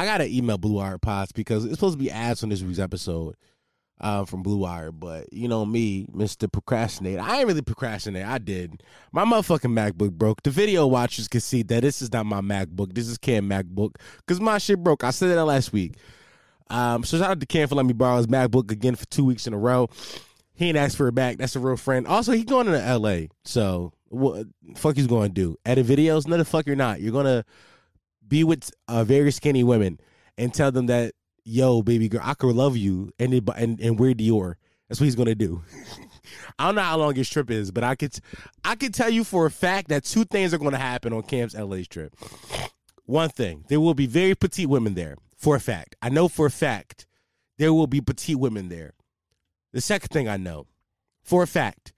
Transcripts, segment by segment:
I gotta email Blue Wire Pods because it's supposed to be ads on this week's episode uh, from Blue Wire. But you know me, Mister Procrastinate. I ain't really procrastinate. I did. My motherfucking MacBook broke. The video watchers can see that this is not my MacBook. This is Cam MacBook because my shit broke. I said that last week. Um, so shout out to Cam for letting me borrow his MacBook again for two weeks in a row. He ain't asked for it back. That's a real friend. Also, he's going to LA. So what fuck he's going to do? Edit videos? No, the fuck you're not. You're gonna be with uh, very skinny women and tell them that yo, baby girl, I could love you, and it, and and wear Dior. That's what he's gonna do. I don't know how long his trip is, but I could I could tell you for a fact that two things are to happen on Cam's LA trip. One thing, there will be very petite women there. For a fact, I know for a fact there will be petite women there. The second thing I know, for a fact,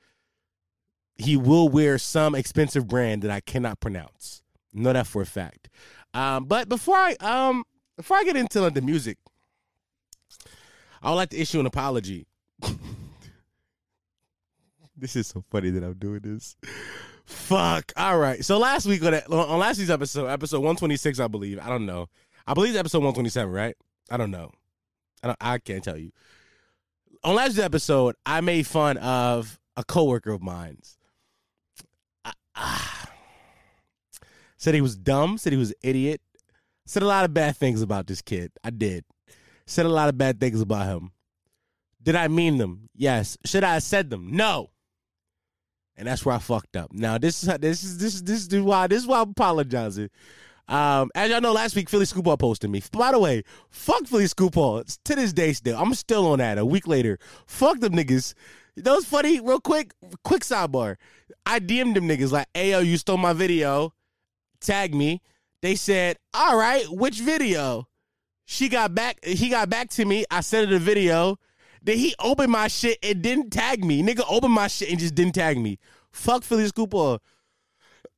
he will wear some expensive brand that I cannot pronounce. Know that for a fact. Um, but before I um before I get into like, the music, I would like to issue an apology. this is so funny that I'm doing this. Fuck. All right. So last week on, on last week's episode, episode 126, I believe. I don't know. I believe it's episode 127, right? I don't know. I don't, I can't tell you. On last episode, I made fun of a coworker of mine's. I, ah, said he was dumb. Said he was idiot. Said a lot of bad things about this kid. I did said a lot of bad things about him. Did I mean them? Yes. Should I have said them? No. And that's where I fucked up. Now this is this is this is this is why this is why I'm apologizing. Um, as y'all know, last week Philly Scoopball posted me. By the way, fuck Philly Scoopball. To this day, still, I'm still on that. A week later, fuck them niggas. That was funny. Real quick, quick sidebar. I DM'd them niggas like, "Hey yo, you stole my video. Tag me." They said, "All right, which video?" She got back. He got back to me. I sent her the video. Then he opened my shit and didn't tag me. Nigga opened my shit and just didn't tag me. Fuck Philly Scoop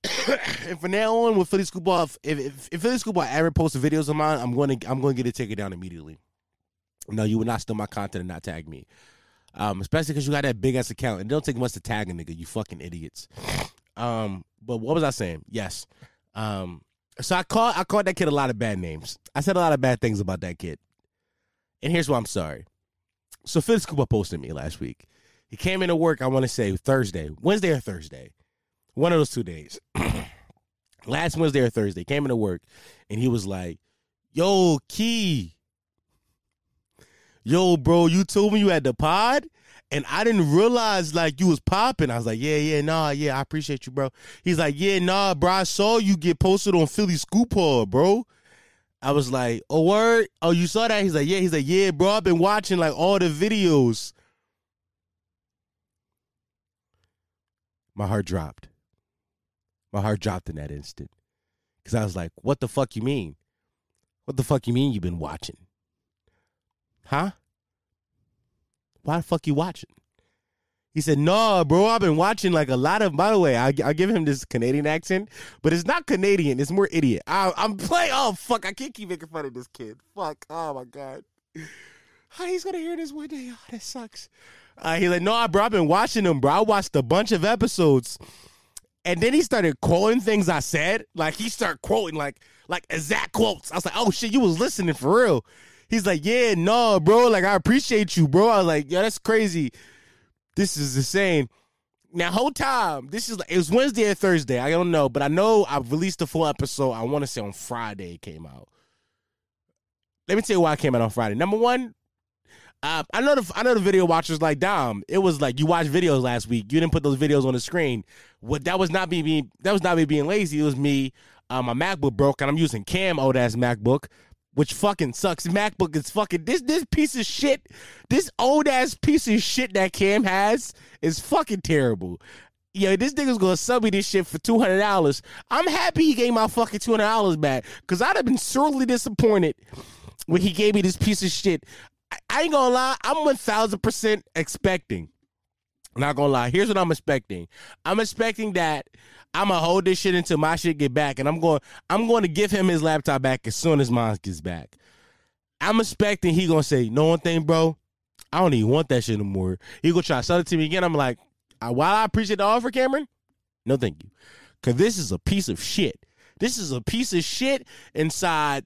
and from now on, with Philly Scoop if, if, if Philly Scoop ever posts videos of mine, I'm going to I'm going to get it taken down immediately. No, you would not steal my content and not tag me. Um, especially because you got that big ass account. It don't take much to tag a nigga, you fucking idiots. Um, but what was I saying? Yes. Um, so I called I called that kid a lot of bad names. I said a lot of bad things about that kid. And here's why I'm sorry. So Phil Scuba posted me last week. He came into work, I want to say Thursday, Wednesday or Thursday. One of those two days. last Wednesday or Thursday, came into work and he was like, Yo, Key. Yo, bro, you told me you had the pod? And I didn't realize like you was popping. I was like, yeah, yeah, nah, yeah, I appreciate you, bro. He's like, yeah, nah, bro, I saw you get posted on Philly Scoop Hall, bro. I was like, oh, word? Oh, you saw that? He's like, yeah. He's like, yeah, bro, I've been watching like all the videos. My heart dropped. My heart dropped in that instant. Because I was like, what the fuck you mean? What the fuck you mean you've been watching? Huh? Why the fuck you watching? He said, no, bro, I've been watching like a lot of, by the way, I, I give him this Canadian accent, but it's not Canadian. It's more idiot. I, am playing, oh, fuck, I can't keep making fun of this kid. Fuck, oh my God. He's to hear this one day? Oh, that sucks. Uh, he's like, no, bro, I've been watching them, bro. I watched a bunch of episodes. And then he started quoting things I said. Like he started quoting like like exact quotes. I was like, oh shit, you was listening for real. He's like, yeah, no, bro. Like, I appreciate you, bro. I was like, yeah, that's crazy. This is insane. Now, whole time, this is like, it was Wednesday or Thursday. I don't know, but I know I've released the full episode. I want to say on Friday it came out. Let me tell you why it came out on Friday. Number one, uh, I know the I know the video watchers like Dom. It was like you watched videos last week. You didn't put those videos on the screen. What that was not me being that was not me being lazy. It was me. Uh, my MacBook broke, and I'm using Cam old ass MacBook which fucking sucks. MacBook is fucking this this piece of shit. This old ass piece of shit that Cam has is fucking terrible. Yo, this nigga's gonna sub me this shit for two hundred dollars. I'm happy he gave my fucking two hundred dollars back because I'd have been sorely disappointed when he gave me this piece of shit. I, I ain't gonna lie, I'm one thousand percent expecting. Not gonna lie. Here's what I'm expecting. I'm expecting that I'm gonna hold this shit until my shit get back, and I'm going I'm going to give him his laptop back as soon as mine gets back. I'm expecting he gonna say, "No one thing, bro. I don't even want that shit anymore." He gonna try to sell it to me again. I'm like, while I appreciate the offer, Cameron, no thank you, cause this is a piece of shit. This is a piece of shit inside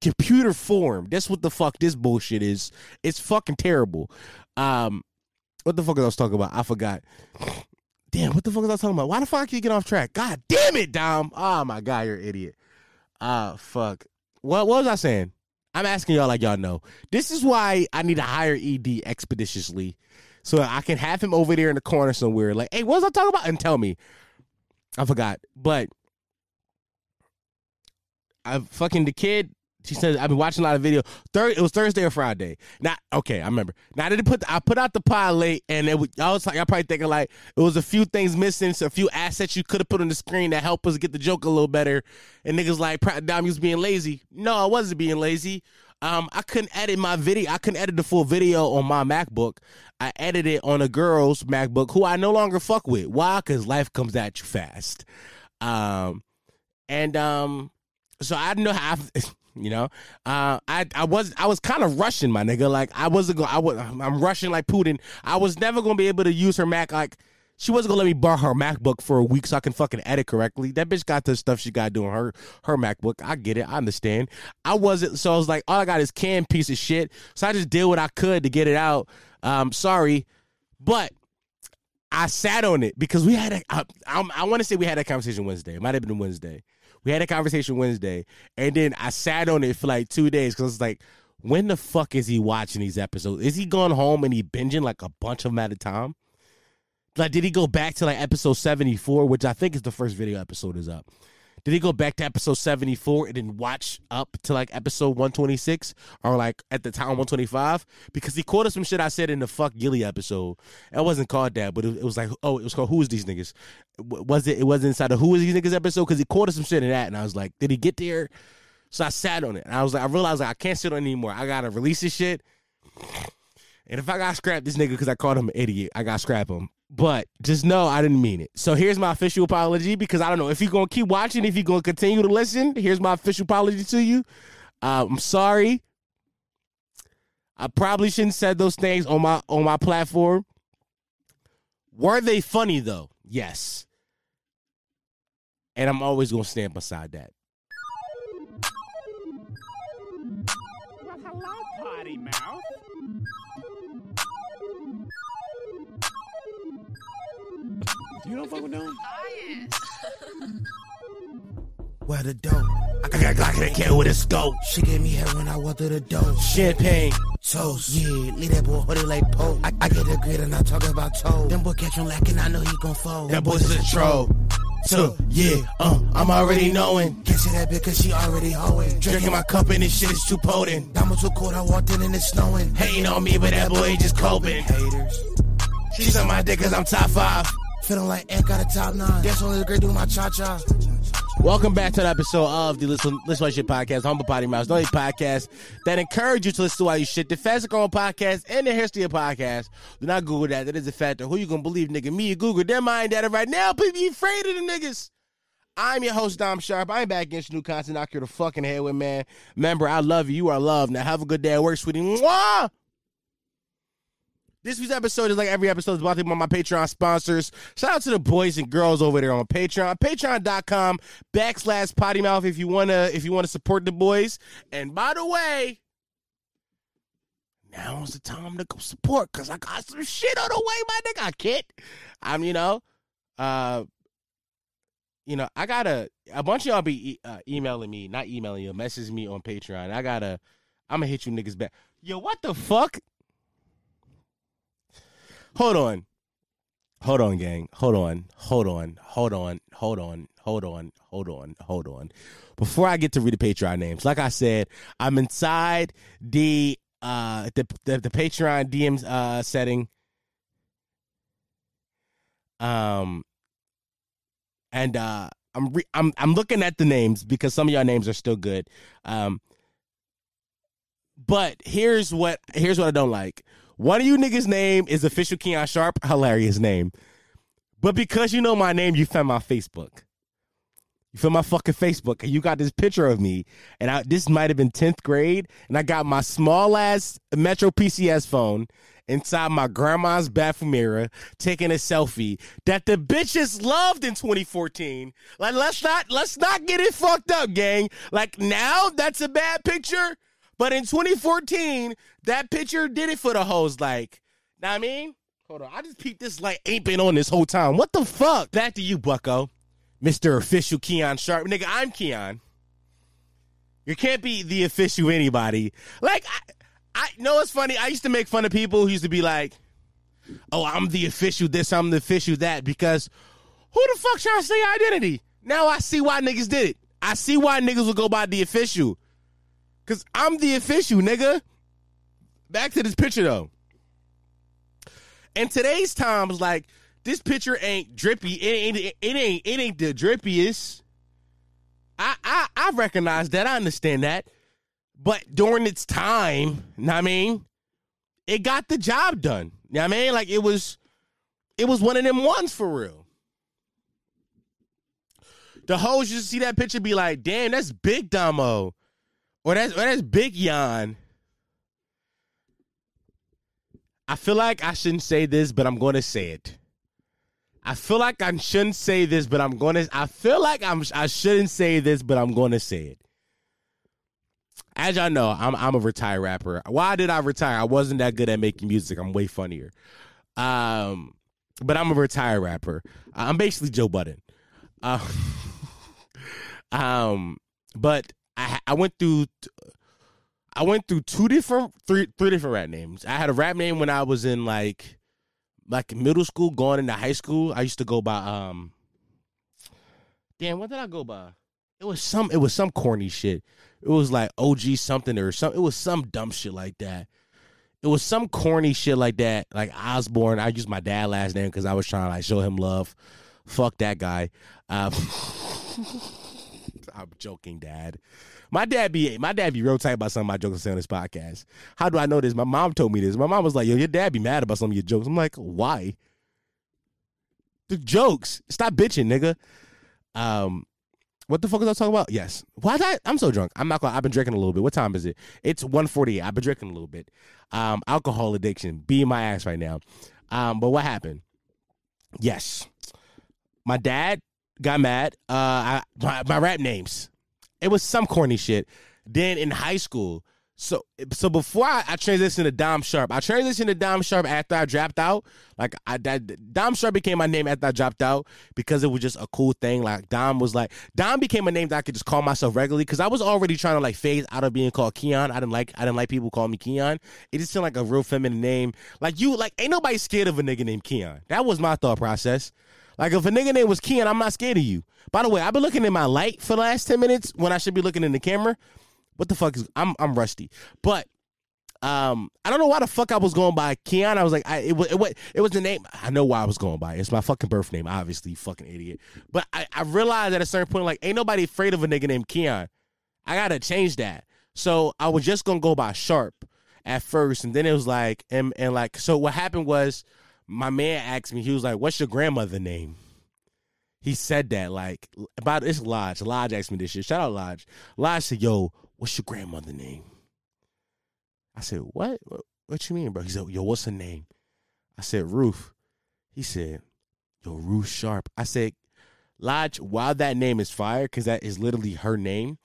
computer form. That's what the fuck this bullshit is. It's fucking terrible. Um, what the fuck was I was talking about? I forgot. Damn, what the fuck was I talking about? Why the fuck you get off track? God damn it, Dom. Oh my god, you're an idiot. Ah, fuck. What what was I saying? I'm asking y'all like y'all know. This is why I need to hire ED expeditiously. So I can have him over there in the corner somewhere, like, hey, what was I talking about? And tell me. I forgot. But I fucking the kid she said, "I've been watching a lot of video. It was Thursday or Friday. Not okay. I remember. Now I didn't put. I put out the pod late, and it was, I was like, I probably thinking like it was a few things missing, so a few assets you could have put on the screen that help us get the joke a little better. And niggas like, Dom, was being lazy. No, I wasn't being lazy. Um, I couldn't edit my video. I couldn't edit the full video on my MacBook. I edited it on a girl's MacBook who I no longer fuck with. Why? Because life comes at you fast. Um, and um, so I know how. You know, uh, I I was I was kind of rushing my nigga. Like I wasn't going. I was I'm rushing like Putin. I was never gonna be able to use her Mac. Like she wasn't gonna let me borrow her MacBook for a week so I can fucking edit correctly. That bitch got the stuff she got doing her her MacBook. I get it. I understand. I wasn't. So I was like, all I got is canned piece of shit. So I just did what I could to get it out. Um, sorry, but I sat on it because we had a. I, I, I want to say we had a conversation Wednesday. It might have been Wednesday. We had a conversation Wednesday, and then I sat on it for like two days because it's like, when the fuck is he watching these episodes? Is he going home and he binging like a bunch of them at a time? Like, did he go back to like episode 74, which I think is the first video episode is up? Did he go back to episode 74 and then watch up to like episode 126 or like at the time 125? Because he quoted some shit I said in the fuck Gilly episode. It wasn't called that, but it, it was like, oh, it was called Who is These Niggas? Was it? It wasn't inside the Who is These Niggas episode because he quoted some shit in that. And I was like, did he get there? So I sat on it. And I was like, I realized like, I can't sit on it anymore. I got to release this shit. And if I got scrapped this nigga because I called him an idiot, I got scrap him. But just know I didn't mean it. So here's my official apology because I don't know if you're gonna keep watching, if you're gonna continue to listen. Here's my official apology to you. Uh, I'm sorry. I probably shouldn't said those things on my on my platform. Were they funny though? Yes. And I'm always gonna stand beside that. You don't fuck with them? Where the dope? I got a Glock in a can with a scope. She gave me head when I walked through the door. Champagne. Toast. Yeah, leave that boy hold it like Pope. I, I get the grid and I talk about toe. Them boy catch him lacking, I know he gon' fold. That boy's a troll. So, yeah, uh, I'm already knowing. Can't see that bitch cause she already hoeing. Drinking my cup and this shit is too potent. Diamonds too cold, I walked in and it's snowing. Hating on me, but that boy just coping. Haters. She's on my dick cause I'm top five. Feeling like Ant got a top nine. That's only the great doing my cha cha. Welcome back to the episode of the Listen Listen Why Shit podcast, Humble Potty Mouse, the only podcast that encourage you to listen to why you shit. The Fast Growing podcast and the History of podcast. Do not Google that. That is a factor. Who you gonna believe, nigga? Me or Google? Their mind data right now. People be afraid of the niggas. I'm your host, Dom Sharp. I'm back against new content. Knock you the fucking head with, man. Remember, I love you. You are loved. Now have a good day at work, sweetie. Mwah! This week's episode is like every episode is brought to you by my Patreon sponsors. Shout out to the boys and girls over there on Patreon. Patreon.com backslash potty mouth if you wanna if you wanna support the boys. And by the way, now's the time to go support because I got some shit on the way, my nigga. I can't. I'm you know, uh you know, I gotta a bunch of y'all be e- uh, emailing me, not emailing you, message me on Patreon. I gotta, I'm gonna hit you niggas back. Yo, what the fuck? Hold on. Hold on, gang. Hold on. Hold on. Hold on. Hold on. Hold on. Hold on. Hold on. Before I get to read the Patreon names, like I said, I'm inside the uh the the, the Patreon DMs uh setting. Um and uh I'm re- I'm I'm looking at the names because some of y'all names are still good. Um but here's what here's what I don't like. One of you niggas' name is official Keon Sharp, hilarious name. But because you know my name, you found my Facebook. You feel my fucking Facebook, and you got this picture of me, and I, this might have been tenth grade, and I got my small ass Metro PCS phone inside my grandma's bathroom mirror, taking a selfie that the bitches loved in 2014. Like, let's not let's not get it fucked up, gang. Like now, that's a bad picture, but in 2014, that picture did it for the hoes. Like, know what I mean? Hold on, I just peeped this light ain't been on this whole time. What the fuck? Back to you, Bucko. Mr. Official Keon Sharp. Nigga, I'm Keon. You can't be the official anybody. Like, I, I know it's funny. I used to make fun of people who used to be like, oh, I'm the official this, I'm the official that, because who the fuck trying to say identity? Now I see why niggas did it. I see why niggas will go by the official. Cause I'm the official, nigga. Back to this picture though. In today's times, like this picture ain't drippy. It ain't. It ain't. It ain't the drippiest. I I I recognize that. I understand that. But during its time, know I mean, it got the job done. You know what I mean? Like it was, it was one of them ones for real. The hoes just see that picture, be like, "Damn, that's Big Damo," or that's or that's Big Yon. I feel like I shouldn't say this, but I'm to say it. I feel like I shouldn't say this, but I'm to. I feel like I'm. I shouldn't say this, but I'm to say it. As y'all know, I'm I'm a retired rapper. Why did I retire? I wasn't that good at making music. I'm way funnier. Um, but I'm a retired rapper. I'm basically Joe Budden. Uh, um, but I I went through I went through two different three three different rap names. I had a rap name when I was in like like middle school, going into high school. I used to go by um Damn, what did I go by? It was some it was some corny shit. It was like OG something or some it was some dumb shit like that. It was some corny shit like that, like Osborne. I used my dad last name because I was trying to like show him love. Fuck that guy. Um, I'm joking, Dad. My dad be my dad be real tight about some of my jokes I say on this podcast. How do I know this? My mom told me this. My mom was like, "Yo, your dad be mad about some of your jokes." I'm like, "Why?" The jokes. Stop bitching, nigga. Um, what the fuck was I talking about? Yes. Why? I'm so drunk. I'm not gonna. I've been drinking a little bit. What time is it? It's 1:48. I've been drinking a little bit. Um, alcohol addiction being my ass right now. Um, but what happened? Yes, my dad got mad. Uh, I, my, my rap names it was some corny shit. Then in high school, so so before I, I transitioned to Dom Sharp, I transitioned to Dom Sharp after I dropped out. Like I that Dom Sharp became my name after I dropped out because it was just a cool thing. Like Dom was like Dom became a name that I could just call myself regularly because I was already trying to like phase out of being called Keon. I didn't like I didn't like people calling me Keon. It just seemed like a real feminine name. Like you like ain't nobody scared of a nigga named Keon. That was my thought process. Like if a nigga name was Keon, I'm not scared of you. By the way, I've been looking in my light for the last ten minutes when I should be looking in the camera. What the fuck is I'm I'm rusty. But um, I don't know why the fuck I was going by Keon. I was like, I it was it, it was the name. I know why I was going by. It's my fucking birth name, obviously, fucking idiot. But I, I realized at a certain point, like, ain't nobody afraid of a nigga named Keon. I gotta change that. So I was just gonna go by Sharp at first, and then it was like, and and like, so what happened was my man asked me, he was like, "What's your grandmother name?" He said that like about it's Lodge. Lodge asked me this shit. Shout out Lodge. Lodge said, "Yo, what's your grandmother name?" I said, "What? What, what you mean, bro?" He said, "Yo, what's her name?" I said, "Ruth." He said, "Yo, Ruth Sharp." I said, "Lodge, while that name is fire, because that is literally her name,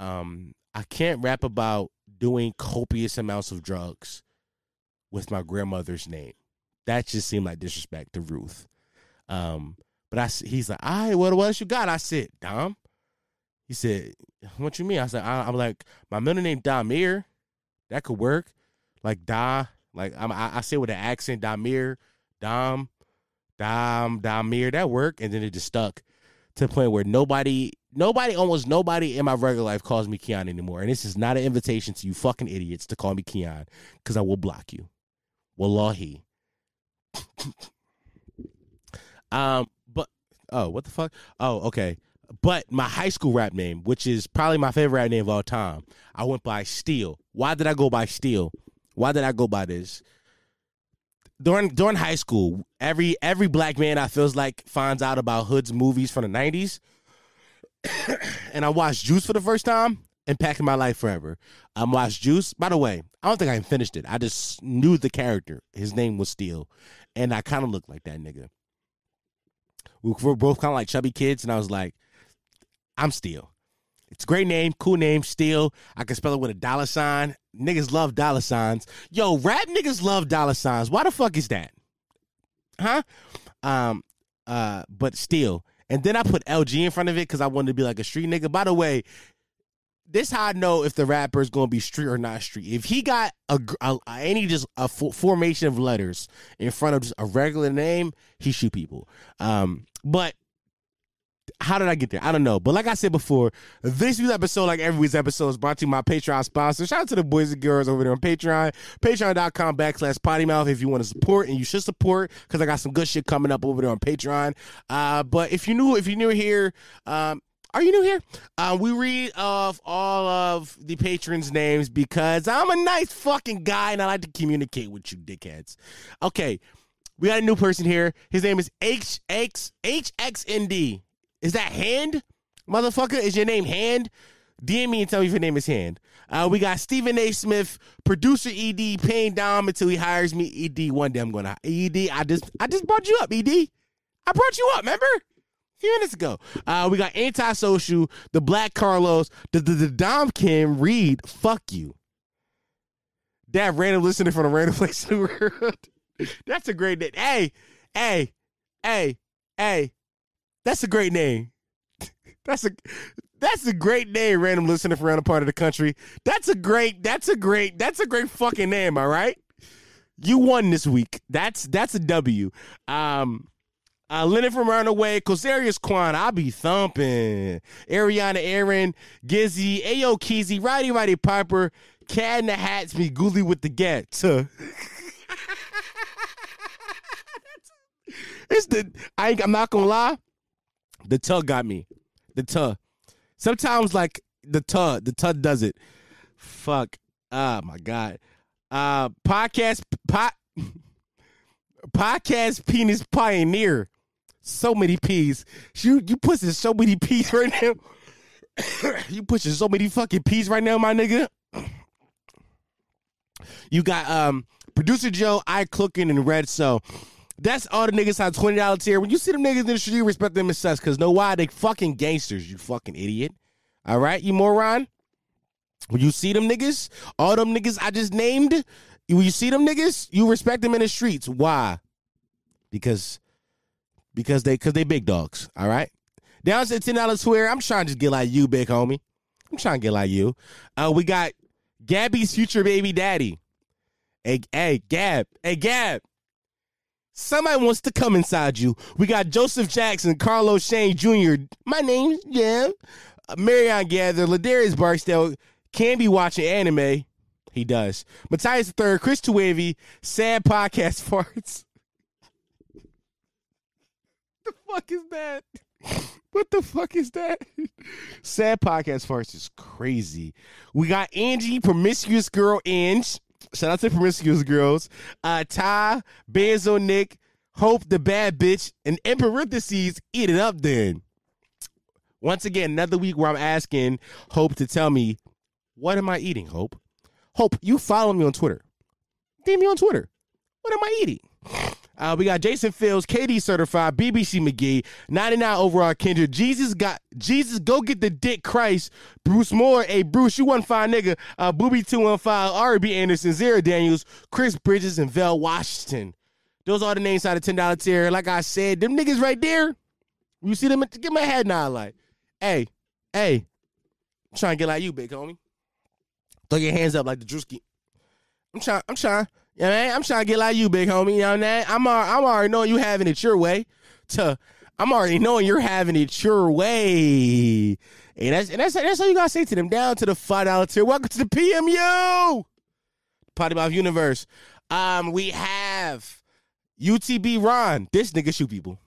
um, I can't rap about doing copious amounts of drugs with my grandmother's name." That just seemed like disrespect to Ruth. Um, but I, he's like, all right, what, else you got? I said, Dom. He said, what you mean? I said, I, am like, my middle name Damir. That could work. Like Da, like I'm, I, I say with an accent, Damir, Dom, Dom, Damir. That worked, and then it just stuck to the point where nobody, nobody, almost nobody in my regular life calls me Keon anymore. And this is not an invitation to you fucking idiots to call me Keon, because I will block you. Wallahi. Um, but oh, what the fuck? Oh, okay. But my high school rap name, which is probably my favorite rap name of all time, I went by Steel. Why did I go by Steel? Why did I go by this? During during high school, every every black man I feels like finds out about Hood's movies from the nineties. and I watched Juice for the first time, impacted my life forever. I watched Juice. By the way, I don't think I finished it. I just knew the character. His name was Steel, and I kind of looked like that nigga. We were both kind of like chubby kids, and I was like, I'm Steel. It's a great name, cool name, Steel. I can spell it with a dollar sign. Niggas love dollar signs. Yo, rap niggas love dollar signs. Why the fuck is that? Huh? Um, uh, but Steel. And then I put LG in front of it because I wanted to be like a street nigga. By the way, this how I know if the rapper is gonna be street or not street. If he got a, a any just a formation of letters in front of just a regular name, he shoot people. Um, but how did I get there? I don't know. But like I said before, this week's episode, like every week's episode, is brought to you by my Patreon sponsor. Shout out to the boys and girls over there on Patreon. Patreon.com backslash potty mouth if you want to support, and you should support because I got some good shit coming up over there on Patreon. Uh, but if you new, if you're new here, um, are you new here? Uh, we read off all of the patrons' names because I'm a nice fucking guy and I like to communicate with you, dickheads. Okay, we got a new person here. His name is HX HXND. Is that Hand? Motherfucker, is your name Hand? DM me and tell me if your name is Hand. Uh, we got Stephen A. Smith, producer ED, paying down until he hires me. ED, one day I'm gonna ED. I just I just brought you up, ED. I brought you up, remember? Few minutes ago. Uh, we got antisocial, the Black Carlos, the the, the Dom Kim Reed. Fuck you. That random listener from a random place in the world. That's a great name. Hey, hey, hey, hey. That's a great name. That's a that's a great name, random listener from around a part of the country. That's a great, that's a great, that's a great fucking name, all right? You won this week. That's that's a W. Um uh, Leonard from around the way, Cosarius Quan, I'll be thumping. Ariana Aaron, Gizzy, Ayo Keezy, Righty Righty Piper, Cat in the Hats, me Gooley with the get. it's the I ain't, I'm not gonna lie. The tug got me. The tug. Sometimes like the tug, the tug does it. Fuck. Oh my god. Uh podcast pot podcast penis pioneer. So many peas. You you pushing so many peas right now. you pushing so many fucking peas right now, my nigga. You got um producer Joe, I cooking and red so. That's all the niggas on twenty dollars tier. When you see them niggas in the street, respect them as such. Cause know why? They fucking gangsters. You fucking idiot. All right, you moron. When you see them niggas, all them niggas I just named, when you see them niggas, you respect them in the streets. Why? Because, because they, cause they big dogs. All right. Down to ten dollars swear. I'm trying to just get like you, big homie. I'm trying to get like you. Uh, we got Gabby's future baby daddy. Hey, hey, Gab. Hey, Gab. Somebody wants to come inside you. We got Joseph Jackson, Carlos Shane Jr. My name's Jim. Uh, Marion Gather, Ladarius Barksdale can be watching anime. He does. Matthias III, Chris Tuavi, Sad Podcast Farts. The fuck is that? What the fuck is that? Sad Podcast Farts is crazy. We got Angie, Promiscuous Girl Ange. Shout out to Promiscuous Girls. Uh, Ty, Benzo Nick, Hope the Bad Bitch, and in parentheses, eat it up then. Once again, another week where I'm asking Hope to tell me, what am I eating, Hope? Hope, you follow me on Twitter. DM me on Twitter. What am I eating? Uh, we got Jason Fields, KD certified, BBC McGee, 99 overall Kendrick. Jesus got Jesus, go get the dick Christ. Bruce Moore, hey Bruce, you one fine nigga. Uh, Booby 215, R.B. Anderson, Zara Daniels, Chris Bridges, and Vel Washington. Those are the names out of $10 tier. Like I said, them niggas right there, you see them, get my head nod like, hey, hey, I'm trying to get like you, big homie. Throw your hands up like the Drewski. I'm trying, I'm trying. You know what I mean? I'm trying to get like you, big homie. You know what I mean? I'm, I'm already knowing you having it your way. To I'm already knowing you're having it your way. And that's and that's that's all you gotta say to them. Down to the five dollar tier. Welcome to the PMU. Potty Mouth Universe. Um, we have UTB Ron. This nigga shoot people.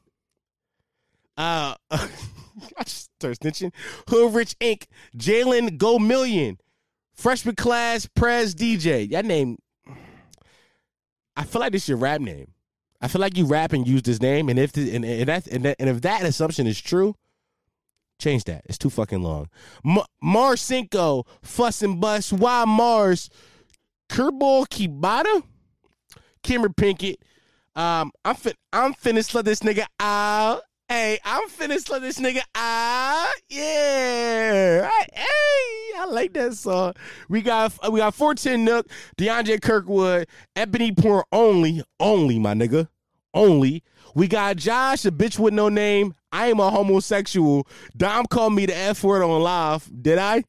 Uh I just start snitching. Hood Rich Inc. Jalen Go Million. Freshman class Prez DJ. That name I feel like this is your rap name. I feel like you rap and use this name, and if the, and and that, and, and if that assumption is true, Change that. It's too fucking long. Ma- Mars Cinco, Fuss and Bust. Why Mars? Kerbal Kibata? Kimmer Pinkett. Um, I'm fin- I'm finished let this nigga out. Hey, I'm finished let this nigga out. Yeah. Hey, I like that song. We got we got 410 Nook, DeAndre Kirkwood, Ebony Porn only, only my nigga. Only. We got Josh, a bitch with no name. I am a homosexual. Dom called me the F word on live. Did I?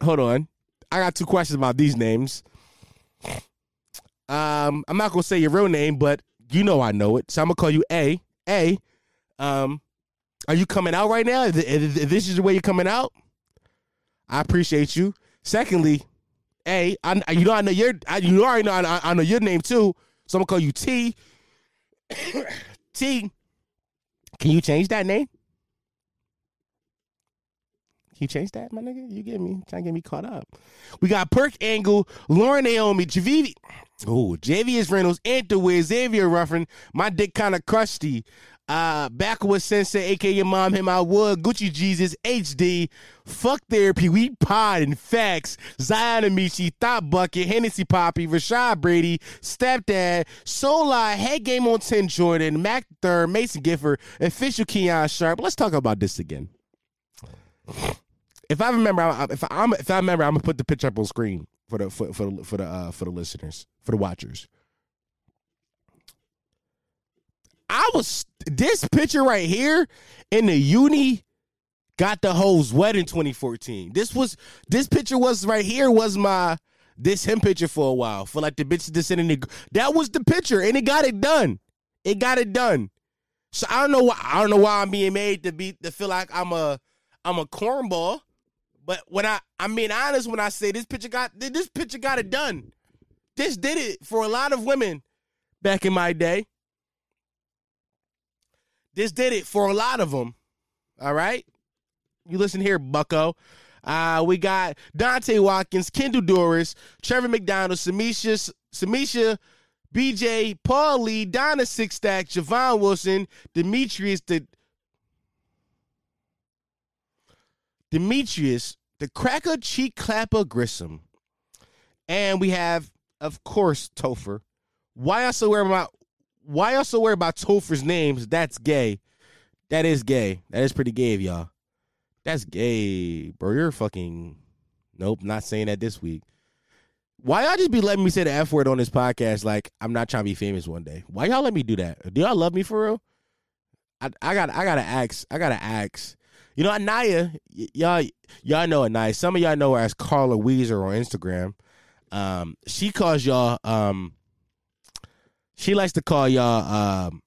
Hold on. I got two questions about these names. Um, I'm not gonna say your real name, but you know I know it. So I'm gonna call you A. A. Um, are you coming out right now? This is the way you're coming out, I appreciate you. Secondly, A. I, you know I know your. I, you already know I, I know your name too. So I'm gonna call you T. T. Can you change that name? You change that, my nigga? You get me trying to get me caught up. We got Perk Angle, Lauren Naomi, Javivi. Oh, Javius Reynolds, Anthony Xavier Ruffin. My dick kind of crusty. Uh, Backward Sensei, aka your mom, him I would. Gucci Jesus, HD, Fuck Therapy, We Pod and Facts, Zion Amici, Thought Bucket, Hennessy Poppy, Rashad Brady, Stepdad, Soul Head Game on 10 Jordan, Mac Third, Mason Gifford, Official Keon Sharp. Let's talk about this again. If I remember, if I'm if I remember, I'm gonna put the picture up on screen for the for, for the for the uh, for the listeners for the watchers. I was this picture right here in the uni got the hoes wet in 2014. This was this picture was right here was my this him picture for a while for like the bitches sitting the that was the picture and it got it done. It got it done. So I don't know why I don't know why I'm being made to be to feel like I'm a I'm a cornball. But when I I mean honest when I say this picture got this picture got it done. This did it for a lot of women back in my day. This did it for a lot of them. All right? You listen here, bucko. Uh, we got Dante Watkins, Kendall Doris, Trevor McDonald, Samisha, Samisha, BJ, Paul Lee, Donna Sixstack, Javon Wilson, Demetrius, the Demetrius, the cracker cheek clapper Grissom. And we have, of course, Topher. Why also wear my why also worry about Topher's names? That's gay. That is gay. That is pretty gay of y'all. That's gay, bro. You're fucking. Nope, not saying that this week. Why y'all just be letting me say the F word on this podcast like I'm not trying to be famous one day? Why y'all let me do that? Do y'all love me for real? I I got I gotta ask. I gotta ask. You know, Anaya, y'all y'all know Anaya. Some of y'all know her as Carla Weezer on Instagram. Um, she calls y'all um she likes to call y'all um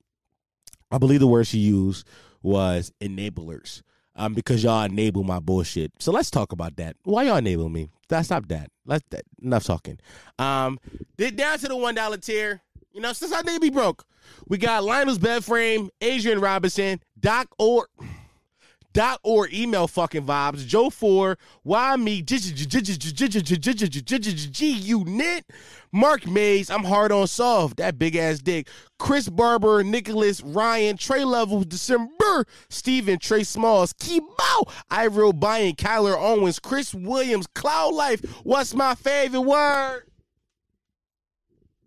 I believe the word she used was enablers. Um, because y'all enable my bullshit. So let's talk about that. Why y'all enable me? That's stop that. Let's that enough talking. Um, down to the one dollar tier. You know, since I need to be broke, we got Lionel's bed frame, Adrian Robinson, Doc or dot or email fucking vibes. Joe four, why me? G unit. Mark Mays, I'm hard on soft. That big ass dick. Chris Barber, Nicholas Ryan, Trey Levels, December, Steven, Trey Smalls, Kebo, Ivor O'Brien, Kyler Owens, Chris Williams, Cloud Life. What's my favorite word?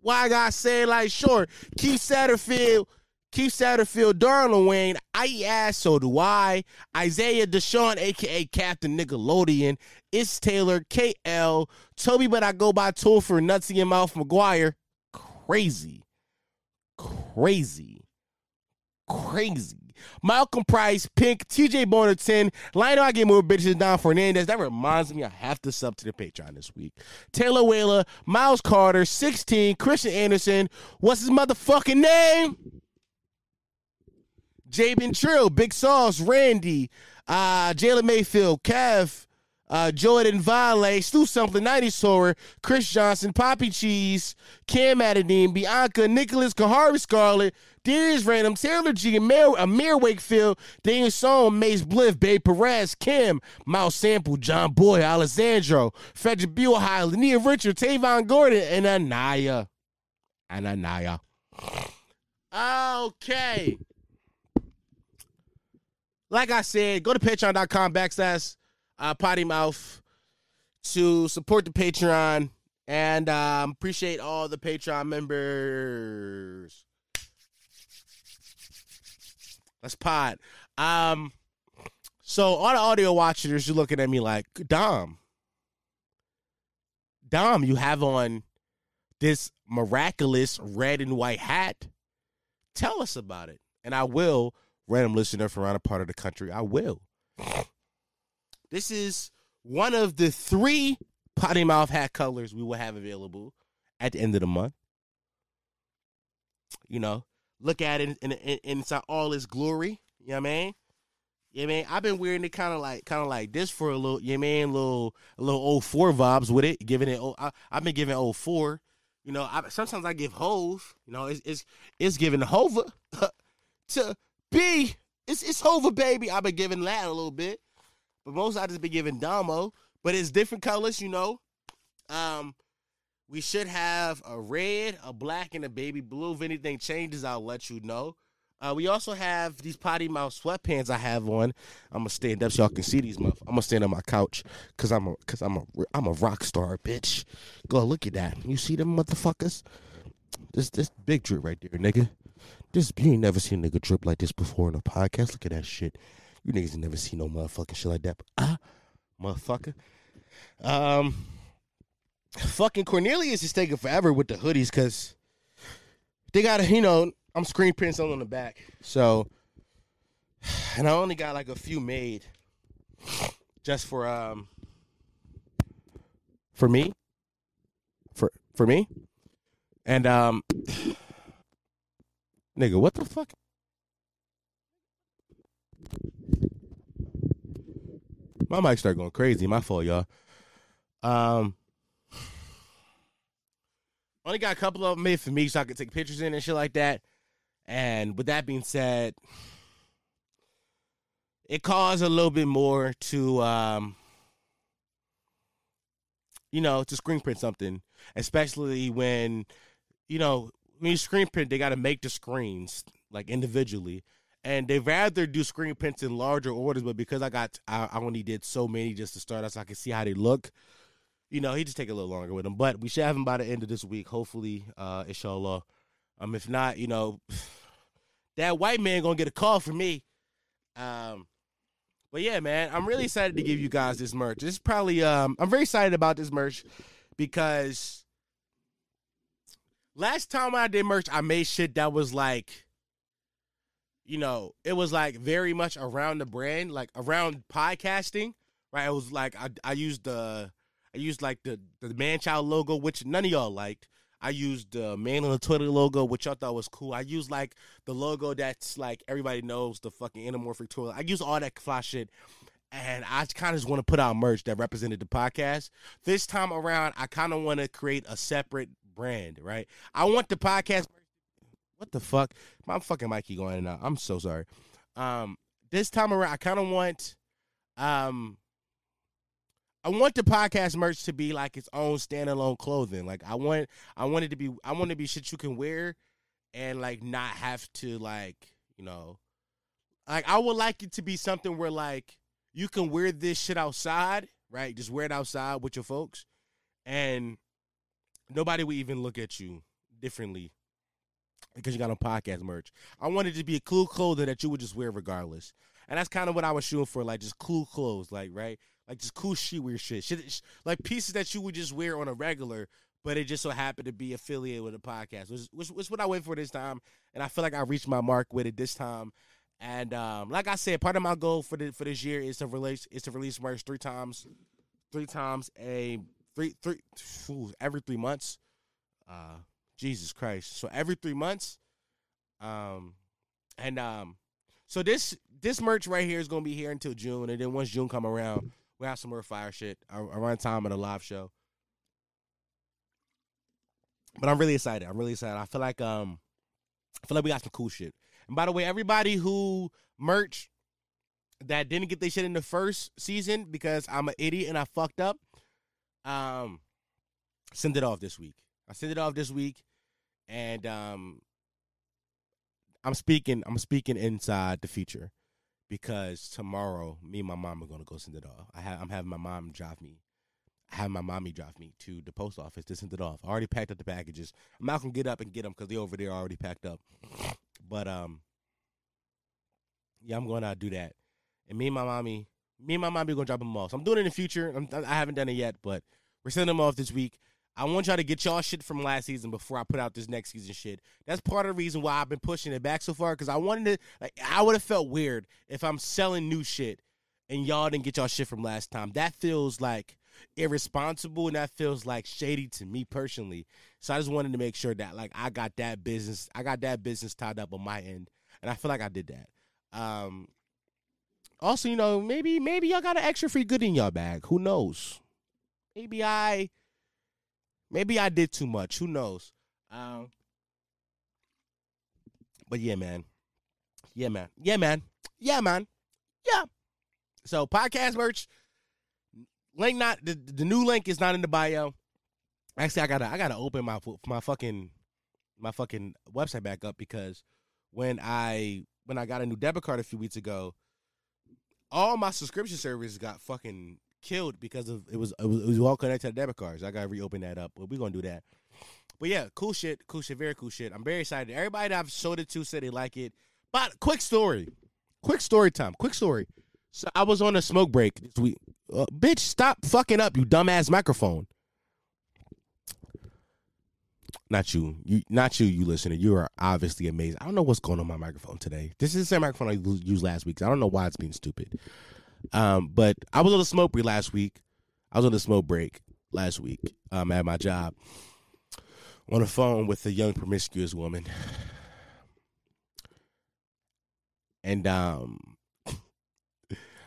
Why I gotta say it like short? Keith Satterfield. Keith Satterfield, Darla Wayne, I ass, so do I. Isaiah Deshaun, aka Captain Nickelodeon. It's Taylor, KL. Toby, but I go by Tool for Nutsy and Mouth McGuire. Crazy. Crazy. Crazy. Malcolm Price, Pink, TJ Boner 10. Lionel, I get more bitches down Fernandez. That reminds me, I have to sub to the Patreon this week. Taylor Whaler, Miles Carter, 16. Christian Anderson. What's his motherfucking name? Jabin Trill, Big Sauce, Randy, uh, Jalen Mayfield, Kev, uh, Jordan Vale, Stu Something, 90 Sower, Chris Johnson, Poppy Cheese, Cam Adedine, Bianca, Nicholas, Kahari Scarlett, Darius Random, Taylor G, Amir, Amir Wakefield, Daniel Song, Mace Bliff, Babe Perez, Kim, Mouse Sample, John Boy, Alessandro, Frederick Buellhigh, Lania Richard, Tavon Gordon, and Anaya. And Anaya. Okay. Like I said, go to patreon.com backslash uh, potty mouth to support the Patreon and um, appreciate all the Patreon members. Let's pod. Um, so all the audio watchers, you're looking at me like Dom. Dom, you have on this miraculous red and white hat. Tell us about it, and I will. Random listener from around a part of the country, I will. This is one of the three potty mouth hat colors we will have available at the end of the month. You know, look at it in, in, in, all its glory. You know what I mean? Yeah, man. I've been wearing it kind of like, kind of like this for a little. Yeah, man. Little, a little old four vibes with it. Giving it. Oh, I, have been giving old four. You know, I, sometimes I give hove. You know, it's it's it's giving Hova to be. It's it's Hova baby. I've been giving that a little bit, but most I just been giving Damo. But it's different colors. You know, um, we should have a red, a black, and a baby blue. If anything changes, I'll let you know. Uh, we also have these potty mouth sweatpants I have on. I'm gonna stand up so y'all can see these. Muff. I'm gonna stand on my couch because I'm a because I'm a I'm a rock star, bitch. Go look at that. You see them motherfuckers? This this big drip right there, nigga. This you ain't never seen a nigga drip like this before in a podcast. Look at that shit. You niggas never seen no motherfucking shit like that. Ah, motherfucker. Um, fucking Cornelius is taking forever with the hoodies because they got to you know I'm screen printing something on the back. So, and I only got like a few made just for um for me for for me and um nigga what the fuck? My mic start going crazy. My fault y'all. Um only got a couple of them made for me so i could take pictures in and shit like that. And with that being said, it caused a little bit more to, um, you know, to screen print something, especially when, you know, when you screen print, they got to make the screens like individually. And they rather do screen prints in larger orders, but because I got, I, I only did so many just to start out so I can see how they look. You know, he just take a little longer with them, but we should have him by the end of this week. Hopefully, uh, inshallah. Um, if not, you know, that white man gonna get a call from me. Um, but yeah, man, I'm really excited to give you guys this merch. This is probably um, I'm very excited about this merch because last time I did merch, I made shit that was like, you know, it was like very much around the brand, like around podcasting, right? It was like I I used the I used like the the man child logo, which none of y'all liked. I used the man on the toilet logo, which y'all thought was cool. I used like the logo that's like everybody knows the fucking anamorphic toilet. I use all that fly shit. And I kind of just want to put out merch that represented the podcast. This time around, I kind of want to create a separate brand, right? I want the podcast. What the fuck? My fucking Mikey going in. I'm so sorry. Um, this time around, I kind of want um I want the podcast merch to be like its own standalone clothing. Like I want I want it to be I want it to be shit you can wear and like not have to like, you know, like I would like it to be something where like you can wear this shit outside, right? Just wear it outside with your folks and nobody would even look at you differently because you got on podcast merch. I wanted to be a cool clothing that you would just wear regardless. And that's kind of what I was shooting for, like just cool clothes, like right like just cool shit weird shit. shit like pieces that you would just wear on a regular but it just so happened to be affiliated with a podcast which, which, which what i went for this time and i feel like i reached my mark with it this time and um, like i said part of my goal for the, for this year is to release is to release merch three times three times a three three every three months uh jesus christ so every three months um and um so this this merch right here is gonna be here until june and then once june come around we have some more fire shit around time at a live show. But I'm really excited. I'm really excited. I feel like um, I feel like we got some cool shit. And by the way, everybody who merch that didn't get their shit in the first season because I'm an idiot and I fucked up, um, send it off this week. I send it off this week, and um, I'm speaking. I'm speaking inside the future because tomorrow me and my mom are gonna go send it off. I have I'm having my mom drive me. I have my mommy drive me to the post office to send it off. I already packed up the packages. I'm not gonna get up and get them because they over there already packed up. But um, yeah, I'm to do that. And me and my mommy, me and my mommy gonna drop them off. So I'm doing it in the future. I'm, I haven't done it yet, but we're sending them off this week. I want y'all to get y'all shit from last season before I put out this next season shit. That's part of the reason why I've been pushing it back so far because I wanted to. Like, I would have felt weird if I'm selling new shit and y'all didn't get y'all shit from last time. That feels like irresponsible and that feels like shady to me personally. So I just wanted to make sure that like I got that business, I got that business tied up on my end, and I feel like I did that. Um, also, you know, maybe maybe y'all got an extra free good in y'all bag. Who knows? Maybe I maybe I did too much. Who knows? Um, but yeah, man. Yeah, man. Yeah, man. Yeah, man. Yeah. So podcast merch. Link not the, the new link is not in the bio. Actually, I gotta I gotta open my my fucking my fucking website back up because when I when I got a new debit card a few weeks ago, all my subscription services got fucking killed because of it was it was, it was all connected to debit cards. I gotta reopen that up, but we're gonna do that. But yeah, cool shit, cool shit, very cool shit. I'm very excited. Everybody that I've showed it to said they like it. But quick story, quick story time, quick story. So I was on a smoke break this week. Uh, bitch, stop fucking up, you dumbass microphone. Not you, you, not you, you listener. You are obviously amazing. I don't know what's going on my microphone today. This is the same microphone I used last week. I don't know why it's being stupid. Um, but I was on a smoke break last week. I was on a smoke break last week um, at my job on the phone with a young promiscuous woman. And um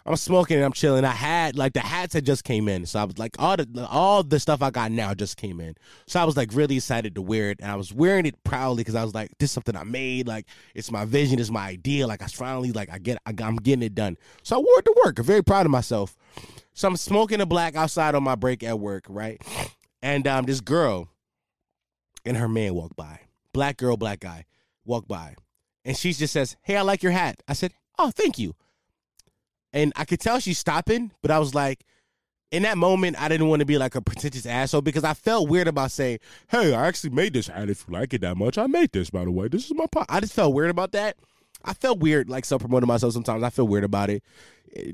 I'm smoking and I'm chilling. I had like the hats had just came in, so I was like all the all the stuff I got now just came in. So I was like really excited to wear it, and I was wearing it proudly because I was like, this is something I made. Like it's my vision, it's my idea. Like I finally like I get I, I'm getting it done. So I wore it to work. I'm very proud of myself. So I'm smoking a black outside on my break at work, right? And um, this girl and her man walk by. Black girl, black guy walk by, and she just says, "Hey, I like your hat." I said, "Oh, thank you." And I could tell she's stopping, but I was like, in that moment, I didn't want to be like a pretentious asshole because I felt weird about saying, "Hey, I actually made this. If you like it that much, I made this. By the way, this is my pot." I just felt weird about that. I felt weird, like self promoting myself. Sometimes I feel weird about it.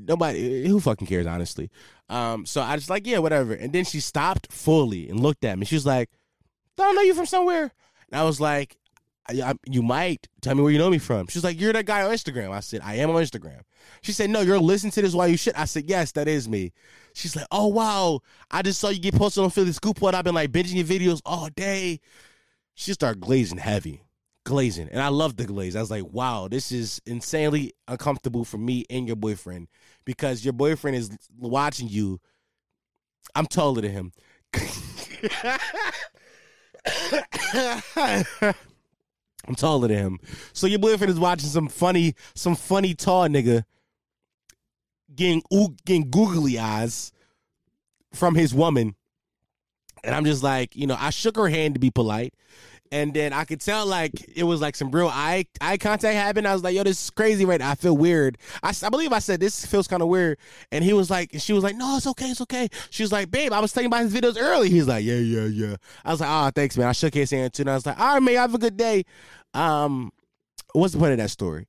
Nobody, who fucking cares, honestly. Um, so I just like, yeah, whatever. And then she stopped fully and looked at me. She was like, I "Don't know you from somewhere." And I was like, I, "You might tell me where you know me from." She's like, "You're that guy on Instagram." I said, "I am on Instagram." She said, "No, you're listening to this while you shit." I said, "Yes, that is me." She's like, "Oh wow, I just saw you get posted on Philly Scoop What I've been like binging your videos all day." She started glazing heavy, glazing, and I love the glaze. I was like, "Wow, this is insanely uncomfortable for me and your boyfriend because your boyfriend is watching you." I'm taller than him. I'm taller than him. So your boyfriend is watching some funny, some funny tall nigga getting getting googly eyes from his woman. And I'm just like, you know, I shook her hand to be polite. And then I could tell like it was like some real eye eye contact happened. I was like, yo, this is crazy right now. I feel weird. I, I believe I said this feels kind of weird. And he was like, and she was like, no, it's okay, it's okay. She was like, babe, I was thinking about his videos early. He's like, yeah, yeah, yeah. I was like, oh, thanks, man. I shook his hand too. And I was like, all right, man, have a good day. Um, what's the point of that story?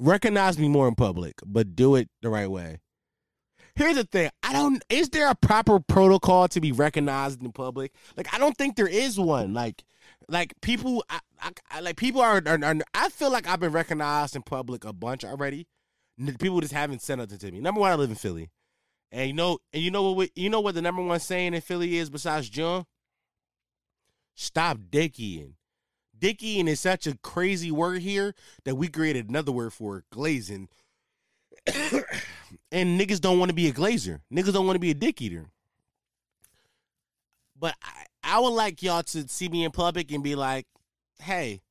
Recognize me more in public, but do it the right way. Here's the thing. I don't is there a proper protocol to be recognized in public? Like I don't think there is one. Like like people I, I, like people are, are, are, I feel like I've been recognized in public a bunch already. People just haven't sent nothing to me. Number one, I live in Philly. And you know, and you know what you know what the number one saying in Philly is besides John? Stop dickieing. Dickieing is such a crazy word here that we created another word for glazing. and niggas don't want to be a glazer. Niggas don't want to be a dick eater. But I, I would like y'all to see me in public and be like, hey,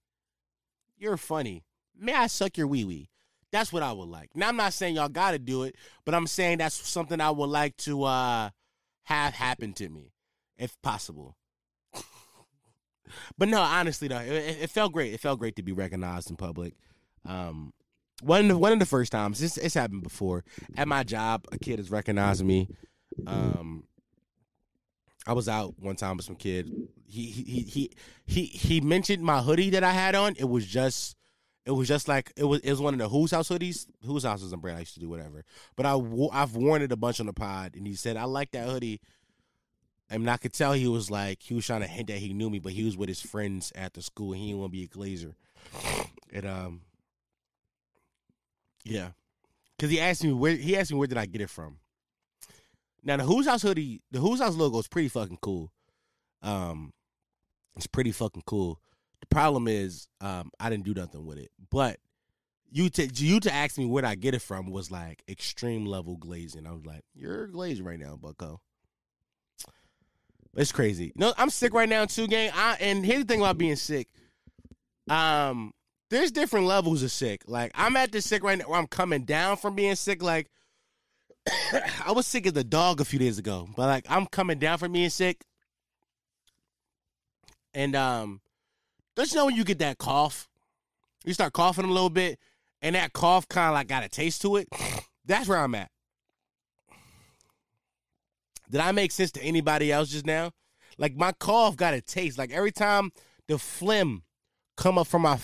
you're funny. May I suck your wee wee? That's what I would like. Now I'm not saying y'all gotta do it, but I'm saying that's something I would like to uh have happen to me, if possible. But no, honestly though, it, it felt great. It felt great to be recognized in public. Um, one one of the first times it's, it's happened before at my job. A kid has recognized me. Um, I was out one time with some kid. He he he he he, mentioned my hoodie that I had on. It was just. It was just like it was. It was one of the Who's House hoodies. Who's House is a brand I used to do whatever. But i i've worn it a bunch on the pod, and he said I like that hoodie. And I could tell he was like he was trying to hint that he knew me, but he was with his friends at the school. He didn't want to be a glazer. And um, yeah, because he asked me where he asked me where did I get it from. Now the Who's House hoodie, the Who's House logo is pretty fucking cool. Um, it's pretty fucking cool. The problem is, um, I didn't do nothing with it. But you to you to ask me where I get it from was like extreme level glazing. I was like, you're glazing right now, Bucko. It's crazy. No, I'm sick right now too, gang. I and here's the thing about being sick. Um, there's different levels of sick. Like I'm at the sick right now where I'm coming down from being sick. Like I was sick as a dog a few days ago, but like I'm coming down from being sick. And um, don't you know when you get that cough, you start coughing a little bit, and that cough kind of like got a taste to it. That's where I'm at. Did I make sense to anybody else just now? Like my cough got a taste. Like every time the phlegm come up from my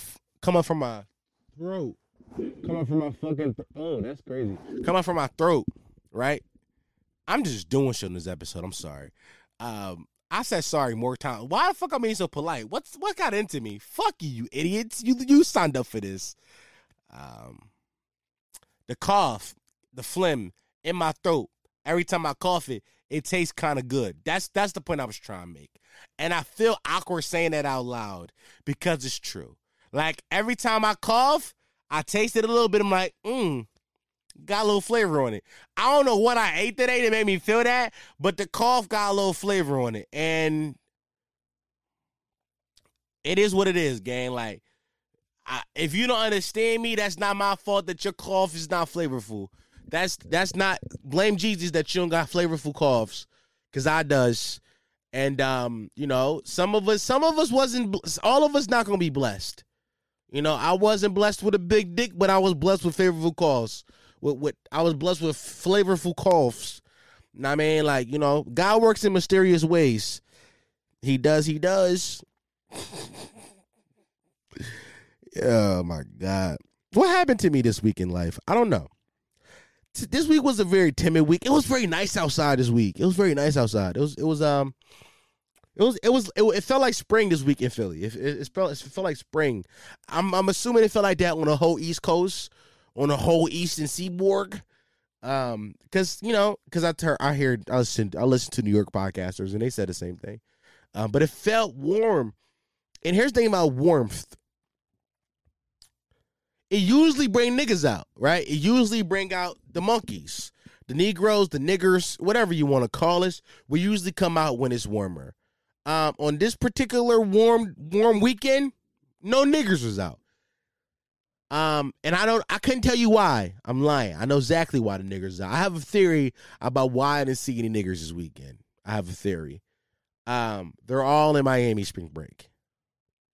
come up from my throat, come up from my fucking th- oh that's crazy. Come up from my throat, right? I'm just doing shit in this episode. I'm sorry. Um, I said sorry more times. Why the fuck am I being so polite? What's what got into me? Fuck you, you idiots. You you signed up for this. Um, the cough, the phlegm in my throat. Every time I cough it, it tastes kind of good. That's that's the point I was trying to make. And I feel awkward saying that out loud because it's true. Like every time I cough, I taste it a little bit. I'm like, mmm, got a little flavor on it. I don't know what I ate today that made me feel that, but the cough got a little flavor on it. And it is what it is, gang. Like, I, if you don't understand me, that's not my fault that your cough is not flavorful. That's that's not blame Jesus that you don't got flavorful coughs, cause I does. And um, you know, some of us, some of us wasn't, all of us not gonna be blessed. You know, I wasn't blessed with a big dick, but I was blessed with favorable calls. With, with I was blessed with flavorful coughs. Know I mean, like you know, God works in mysterious ways. He does. He does. oh my God, what happened to me this week in life? I don't know. This week was a very timid week. It was very nice outside this week. It was very nice outside. It was. It was. Um. It was. It was. It, it felt like spring this week in Philly. It, it, it felt. It felt like spring. I'm. I'm assuming it felt like that on the whole East Coast, on the whole Eastern Seaboard. Um, because you know, because I tur- I hear I listened I listened to New York podcasters and they said the same thing. Um, but it felt warm. And here's the thing about warmth. It usually bring niggas out, right? It usually bring out the monkeys, the Negroes, the niggers, whatever you want to call us. We usually come out when it's warmer. Um, on this particular warm warm weekend, no niggers was out. Um, and I don't I couldn't tell you why. I'm lying. I know exactly why the niggers are. I have a theory about why I didn't see any niggers this weekend. I have a theory. Um, they're all in Miami spring break.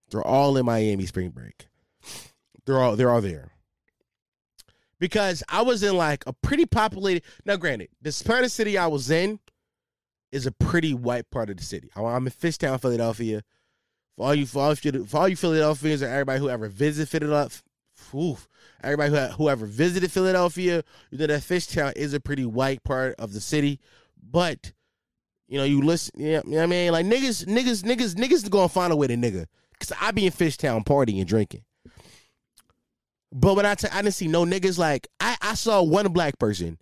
They're all in Miami spring break. They're all they're all there. Because I was in like a pretty populated now granted, this part of the city I was in is a pretty white part of the city. I'm in Fishtown, Philadelphia. For all you for all for all you Philadelphians or everybody who ever visited Philadelphia, oof, everybody who who ever visited Philadelphia, you know that Fishtown is a pretty white part of the city. But you know, you listen, yeah, you know I mean, like niggas, niggas, niggas, niggas gonna find a way to nigga. Cause I be in Fishtown partying and drinking. But when I t- I didn't see no niggas like I, I saw one black person.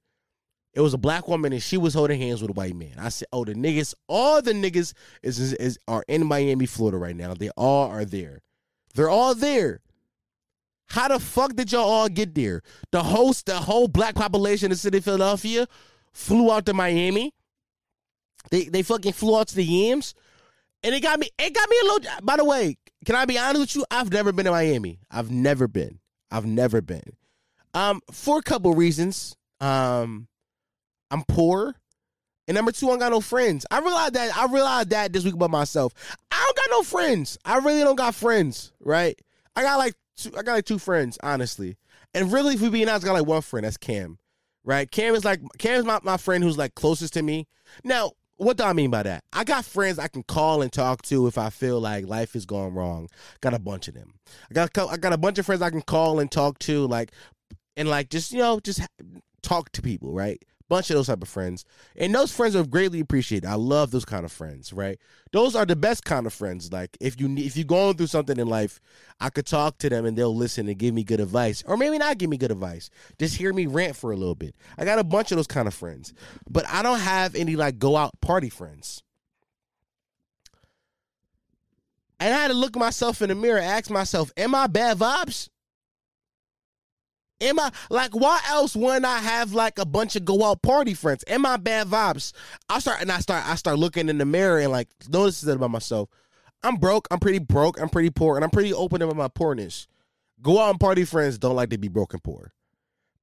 It was a black woman and she was holding hands with a white man. I said, "Oh, the niggas, all the niggas is, is, is are in Miami, Florida right now. They all are there. They're all there. How the fuck did y'all all get there? The host, the whole black population of the city of Philadelphia flew out to Miami. They they fucking flew out to the Yams. And it got me, it got me a little by the way, can I be honest with you? I've never been to Miami. I've never been. I've never been. Um, for a couple reasons. Um, I'm poor. And number two, I ain't got no friends. I realized that I realized that this week about myself. I don't got no friends. I really don't got friends, right? I got like two, I got like two friends, honestly. And really, if we being honest, I got like one friend. That's Cam, right? Cam is like Cam is my, my friend who's like closest to me. Now, what do I mean by that? I got friends I can call and talk to if I feel like life is going wrong. Got a bunch of them. I got I got a bunch of friends I can call and talk to, like, and like just you know just talk to people, right? Bunch of those type of friends, and those friends are greatly appreciated. I love those kind of friends, right? Those are the best kind of friends. Like if you if you're going through something in life, I could talk to them and they'll listen and give me good advice, or maybe not give me good advice. Just hear me rant for a little bit. I got a bunch of those kind of friends, but I don't have any like go out party friends. And I had to look myself in the mirror, ask myself, "Am I bad vibes?" Am I like why else wouldn't I have like a bunch of go out party friends? Am I bad vibes? I start and I start I start looking in the mirror and like notice that about myself. I'm broke. I'm pretty broke. I'm pretty poor, and I'm pretty open about my poorness. Go out and party friends don't like to be broken poor.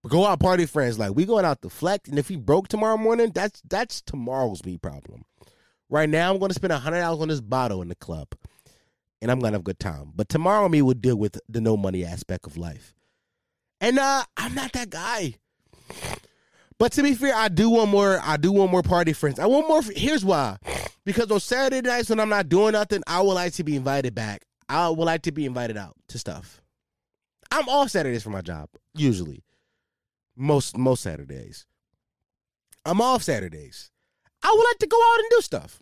But go out party friends like we going out to flex, and if we broke tomorrow morning, that's that's tomorrow's me problem. Right now, I'm going to spend a hundred dollars on this bottle in the club, and I'm gonna have a good time. But tomorrow, me will deal with the no money aspect of life. And uh, I'm not that guy. But to be fair, I do want more. I do want more party friends. I want more. Here's why: because on Saturday nights when I'm not doing nothing, I would like to be invited back. I would like to be invited out to stuff. I'm off Saturdays for my job usually. Most most Saturdays. I'm off Saturdays. I would like to go out and do stuff.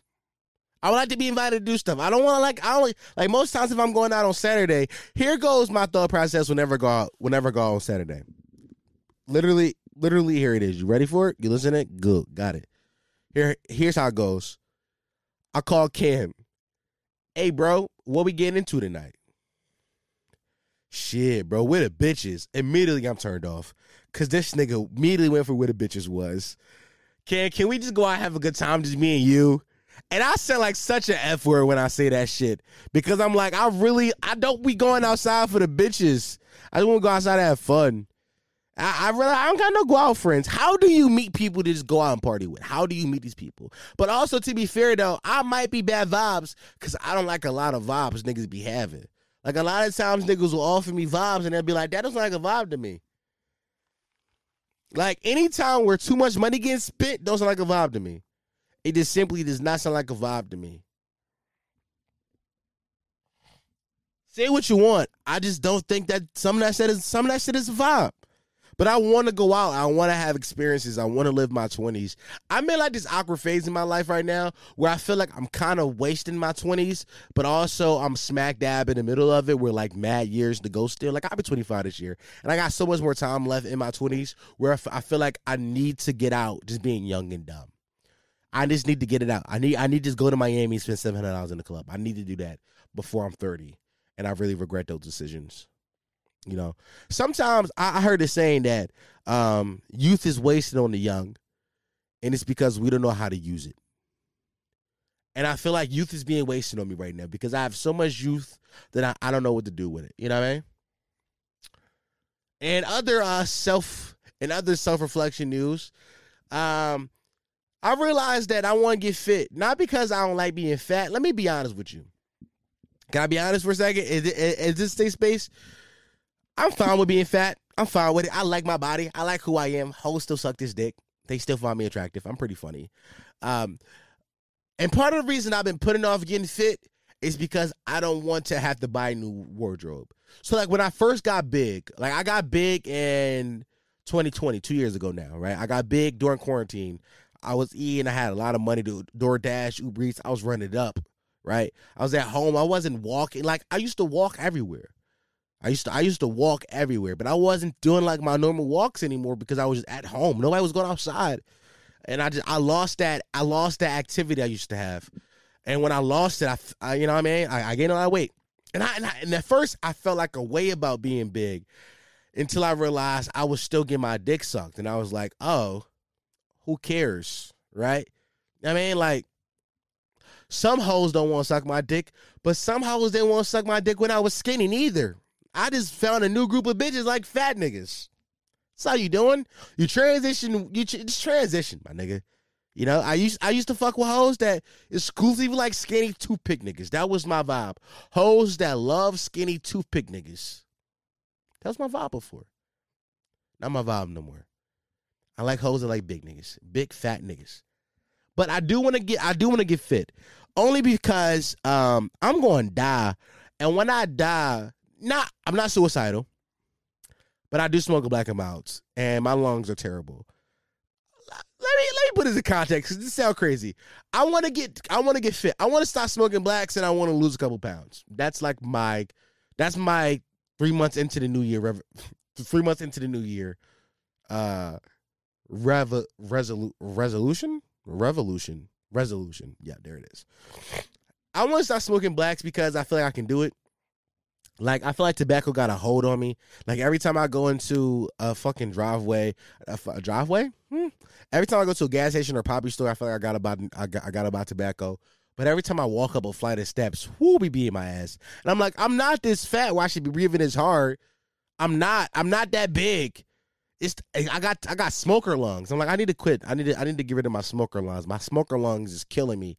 I would like to be invited to do stuff. I don't want to like. I only like most times if I'm going out on Saturday. Here goes my thought process. Whenever go out, whenever go out on Saturday. Literally, literally, here it is. You ready for it? You listening? Good, got it. Here, here's how it goes. I call Cam. Hey, bro, what we getting into tonight? Shit, bro, where the bitches? Immediately, I'm turned off because this nigga immediately went for where the bitches was. Can can we just go out have a good time, just me and you? And I sound like such an F word when I say that shit because I'm like, I really, I don't be going outside for the bitches. I just want to go outside and have fun. I, I really, I don't got no go out friends. How do you meet people to just go out and party with? How do you meet these people? But also, to be fair though, I might be bad vibes because I don't like a lot of vibes niggas be having. Like a lot of times, niggas will offer me vibes and they'll be like, "That doesn't like a vibe to me." Like anytime where too much money gets spent, doesn't like a vibe to me. It just simply does not sound like a vibe to me. Say what you want. I just don't think that some of that shit is some of that shit is a vibe. But I want to go out. I want to have experiences. I want to live my 20s. I'm in like this awkward phase in my life right now where I feel like I'm kind of wasting my 20s, but also I'm smack dab in the middle of it where like mad years to go still. Like I'll be 25 this year and I got so much more time left in my 20s where I feel like I need to get out just being young and dumb. I just need to get it out. I need I need to just go to Miami and spend seven hundred dollars in the club. I need to do that before I'm thirty, and I really regret those decisions. You know, sometimes I, I heard the saying that um, youth is wasted on the young, and it's because we don't know how to use it. And I feel like youth is being wasted on me right now because I have so much youth that I, I don't know what to do with it. You know what I mean? And other uh, self and other self reflection news, um, I realized that I want to get fit, not because I don't like being fat. Let me be honest with you. Can I be honest for a second? Is, is, is this safe space? I'm fine with being fat. I'm fine with it. I like my body. I like who I am. Hoes still suck this dick. They still find me attractive. I'm pretty funny. Um, and part of the reason I've been putting off getting fit is because I don't want to have to buy a new wardrobe. So like when I first got big, like I got big in 2020, two years ago now, right? I got big during quarantine. I was eating. I had a lot of money to DoorDash, Uber Eats. I was running it up, right? I was at home. I wasn't walking. Like I used to walk everywhere. I used to I used to walk everywhere, but I wasn't doing like my normal walks anymore because I was just at home. Nobody was going outside, and I just I lost that I lost that activity I used to have, and when I lost it, I, I you know what I mean I, I gained a lot of weight, and I, and I and at first I felt like a way about being big, until I realized I was still getting my dick sucked, and I was like, oh, who cares, right? I mean, like, some hoes don't want to suck my dick, but some hoes didn't want to suck my dick when I was skinny neither. I just found a new group of bitches like fat niggas. That's how you doing. You transition. You just transition, my nigga. You know, I used I used to fuck with hoes that exclusively like skinny toothpick niggas. That was my vibe. Hoes that love skinny toothpick niggas. That was my vibe before. Not my vibe no more. I like hoes that like big niggas, big fat niggas. But I do want to get I do want to get fit. Only because um I'm going to die. And when I die, not I'm not suicidal. But I do smoke a black amounts and my lungs are terrible let me let me put this in context because this sounds crazy. I want to get I want to get fit. I want to stop smoking blacks and I want to lose a couple pounds. That's like my that's my three months into the new year. Three months into the new year. Uh, rev resolu- resolution revolution resolution. Yeah, there it is. I want to stop smoking blacks because I feel like I can do it. Like I feel like tobacco got a hold on me. Like every time I go into a fucking driveway, a, a driveway. Hmm. Every time I go to a gas station or poppy store, I feel like I got about I got, I got about tobacco. But every time I walk up a flight of steps, who be beating my ass? And I'm like, I'm not this fat Why should be breathing this hard. I'm not. I'm not that big. It's I got I got smoker lungs. I'm like, I need to quit. I need to I need to get rid of my smoker lungs. My smoker lungs is killing me.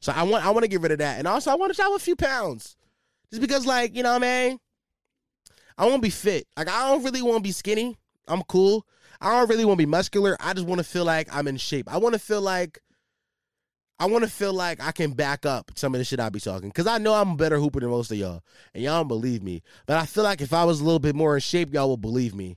So I want I want to get rid of that. And also I want to drop a few pounds. Just because, like, you know what I mean? I want to be fit. Like, I don't really want to be skinny. I'm cool. I don't really want to be muscular. I just want to feel like I'm in shape. I want to feel like I want to feel like I can back up some of the shit I be talking. Cause I know I'm a better hooper than most of y'all. And y'all don't believe me. But I feel like if I was a little bit more in shape, y'all would believe me.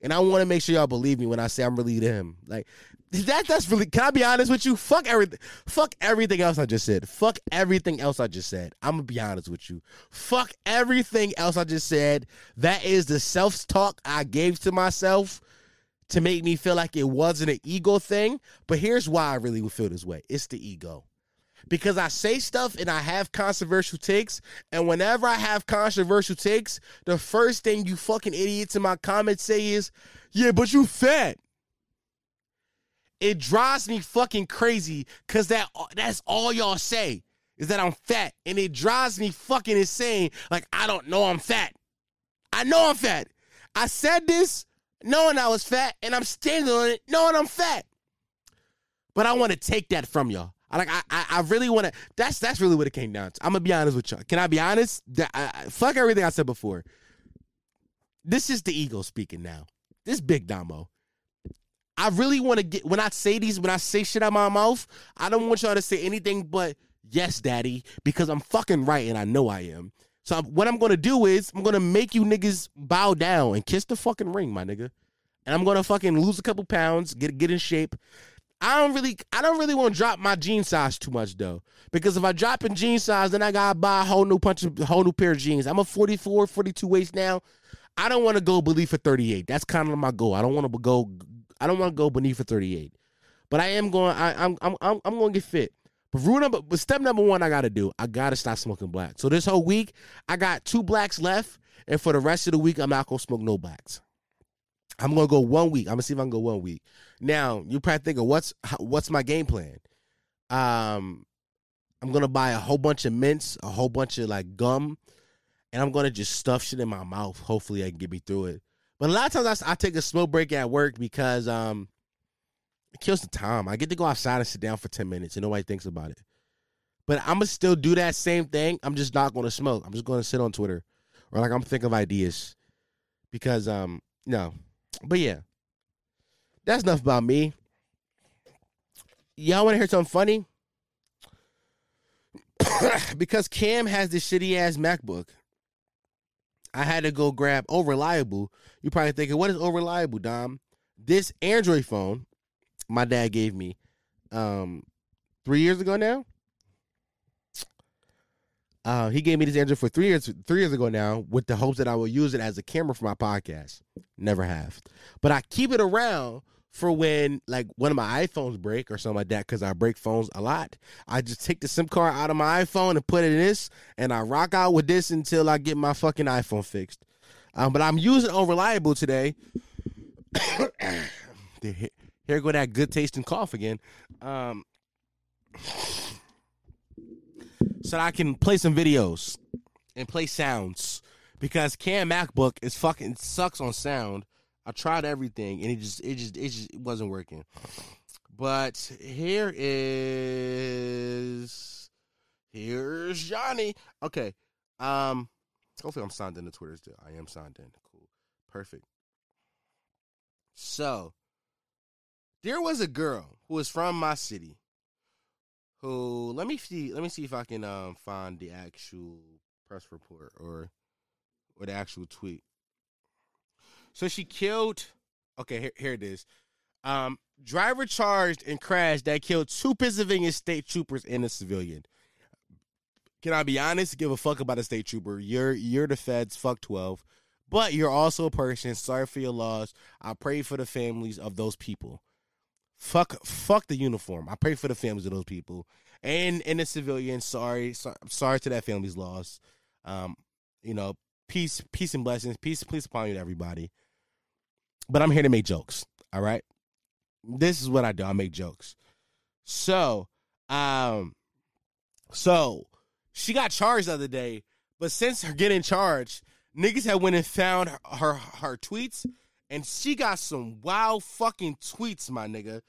And I want to make sure y'all believe me when I say I'm really them. Like that that's really can I be honest with you? Fuck everything fuck everything else I just said. Fuck everything else I just said. I'm gonna be honest with you. Fuck everything else I just said. That is the self-talk I gave to myself to make me feel like it wasn't an ego thing. But here's why I really would feel this way. It's the ego. Because I say stuff and I have controversial takes, and whenever I have controversial takes, the first thing you fucking idiots in my comments say is, "Yeah, but you fat." It drives me fucking crazy because that that's all y'all say is that I'm fat. And it drives me fucking insane. Like, I don't know I'm fat. I know I'm fat. I said this knowing I was fat, and I'm standing on it knowing I'm fat. But I want to take that from y'all. I like I I, really want to. That's that's really what it came down to. I'm gonna be honest with y'all. Can I be honest? That, I, fuck everything I said before. This is the ego speaking now. This big Damo. I really want to get when I say these, when I say shit out my mouth, I don't want y'all to say anything but yes, daddy, because I'm fucking right and I know I am. So what I'm gonna do is I'm gonna make you niggas bow down and kiss the fucking ring, my nigga. And I'm gonna fucking lose a couple pounds, get get in shape. I don't really I don't really want to drop my jean size too much though. Because if I drop in jean size, then I gotta buy a whole new punch whole new pair of jeans. I'm a 44, 42 waist now. I don't want to go beneath a 38. That's kind of my goal. I don't want to go I don't want to go beneath a 38. But I am going. I, am I'm I'm I'm to get fit. But rule number, but step number one, I got to do. I got to stop smoking black. So this whole week, I got two blacks left, and for the rest of the week, I'm not gonna smoke no blacks. I'm gonna go one week. I'm gonna see if I can go one week. Now you probably thinking, what's what's my game plan? Um, I'm gonna buy a whole bunch of mints, a whole bunch of like gum, and I'm gonna just stuff shit in my mouth. Hopefully, I can get me through it. But a lot of times I, I take a smoke break at work because um, it kills the time. I get to go outside and sit down for 10 minutes and nobody thinks about it. But I'm to still do that same thing. I'm just not to smoke. I'm just to sit on Twitter or like I'm thinking of ideas because, um, no. But yeah, that's enough about me. Y'all want to hear something funny? because Cam has this shitty ass MacBook. I had to go grab oh reliable. You probably thinking, what is oh reliable, Dom? This Android phone my dad gave me um three years ago now. Uh, he gave me this Android for three years three years ago now with the hopes that I will use it as a camera for my podcast. Never have. But I keep it around for when like one of my iPhones break or something like that because I break phones a lot. I just take the SIM card out of my iPhone and put it in this, and I rock out with this until I get my fucking iPhone fixed. Um, but I'm using unreliable today. Here go that good tasting cough again. Um, so that I can play some videos and play sounds because Cam MacBook is fucking sucks on sound I tried everything and it just it just it just it wasn't working. But here is here's Johnny. Okay. Um hopefully I'm signed in to Twitter still. I am signed in. Cool. Perfect. So there was a girl who was from my city who let me see let me see if I can um find the actual press report or or the actual tweet. So she killed okay, here, here it is. Um driver charged in crash that killed two Pennsylvania state troopers and a civilian. Can I be honest? Give a fuck about a state trooper. You're you're the feds, fuck twelve. But you're also a person. Sorry for your loss. I pray for the families of those people. Fuck, fuck the uniform. I pray for the families of those people and and the civilians. Sorry, so, sorry to that family's loss. Um, you know, peace, peace and blessings, peace, peace upon you to everybody. But I'm here to make jokes. All right, this is what I do. I make jokes. So, um, so she got charged the other day, but since her getting charged, niggas have went and found her, her her tweets and she got some wild fucking tweets, my nigga.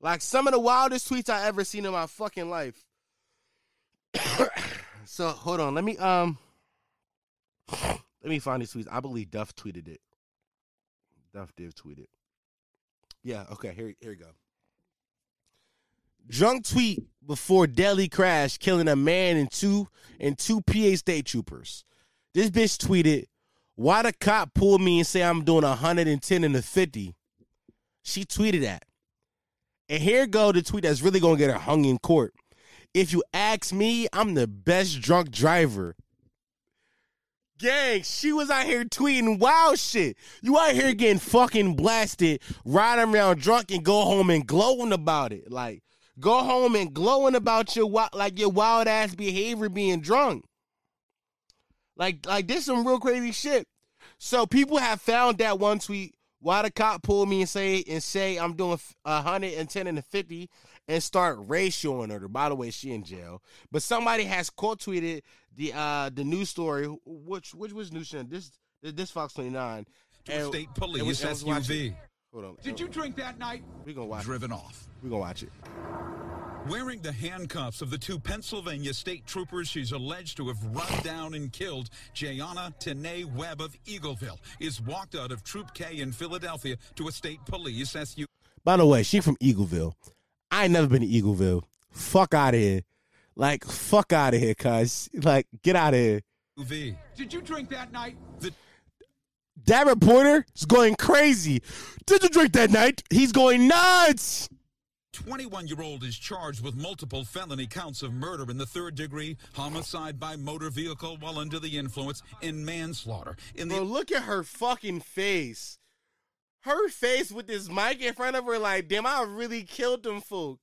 Like some of the wildest tweets I ever seen in my fucking life. so hold on, let me um, let me find these tweets. I believe Duff tweeted it. Duff did tweet it. Yeah. Okay. Here, here we go. Drunk tweet before deadly crash, killing a man and two and two PA state troopers. This bitch tweeted, why the cop pulled me and say I'm doing 110 and a 50? She tweeted that. And here go the tweet that's really gonna get her hung in court. If you ask me, I'm the best drunk driver. Gang, she was out here tweeting wild shit. You out here getting fucking blasted, riding around drunk and go home and glowing about it. Like, go home and glowing about your like your wild ass behavior being drunk. Like, like this some real crazy shit. So people have found that one tweet. Why the cop pull me and say and say I'm doing a hundred and ten and a fifty and start ratioing her. By the way, she in jail. But somebody has quote tweeted the uh the news story. Which which was news channel? This this Fox twenty nine. To state police SUV. Hold on. Did you drink that night? We gonna watch. Driven it. off. We gonna watch it. Wearing the handcuffs of the two Pennsylvania state troopers she's alleged to have run down and killed, Jayana Tanae Webb of Eagleville is walked out of Troop K in Philadelphia to a state police SU. By the way, she from Eagleville. I ain't never been to Eagleville. Fuck out of here. Like, fuck out of here, cuz. Like, get out of here. Did you drink that night? The that reporter is going crazy. Did you drink that night? He's going nuts. 21 year old is charged with multiple felony counts of murder in the third degree, homicide by motor vehicle while under the influence, and manslaughter. In the Bro, look at her fucking face. Her face with this mic in front of her, like, damn, I really killed them folk.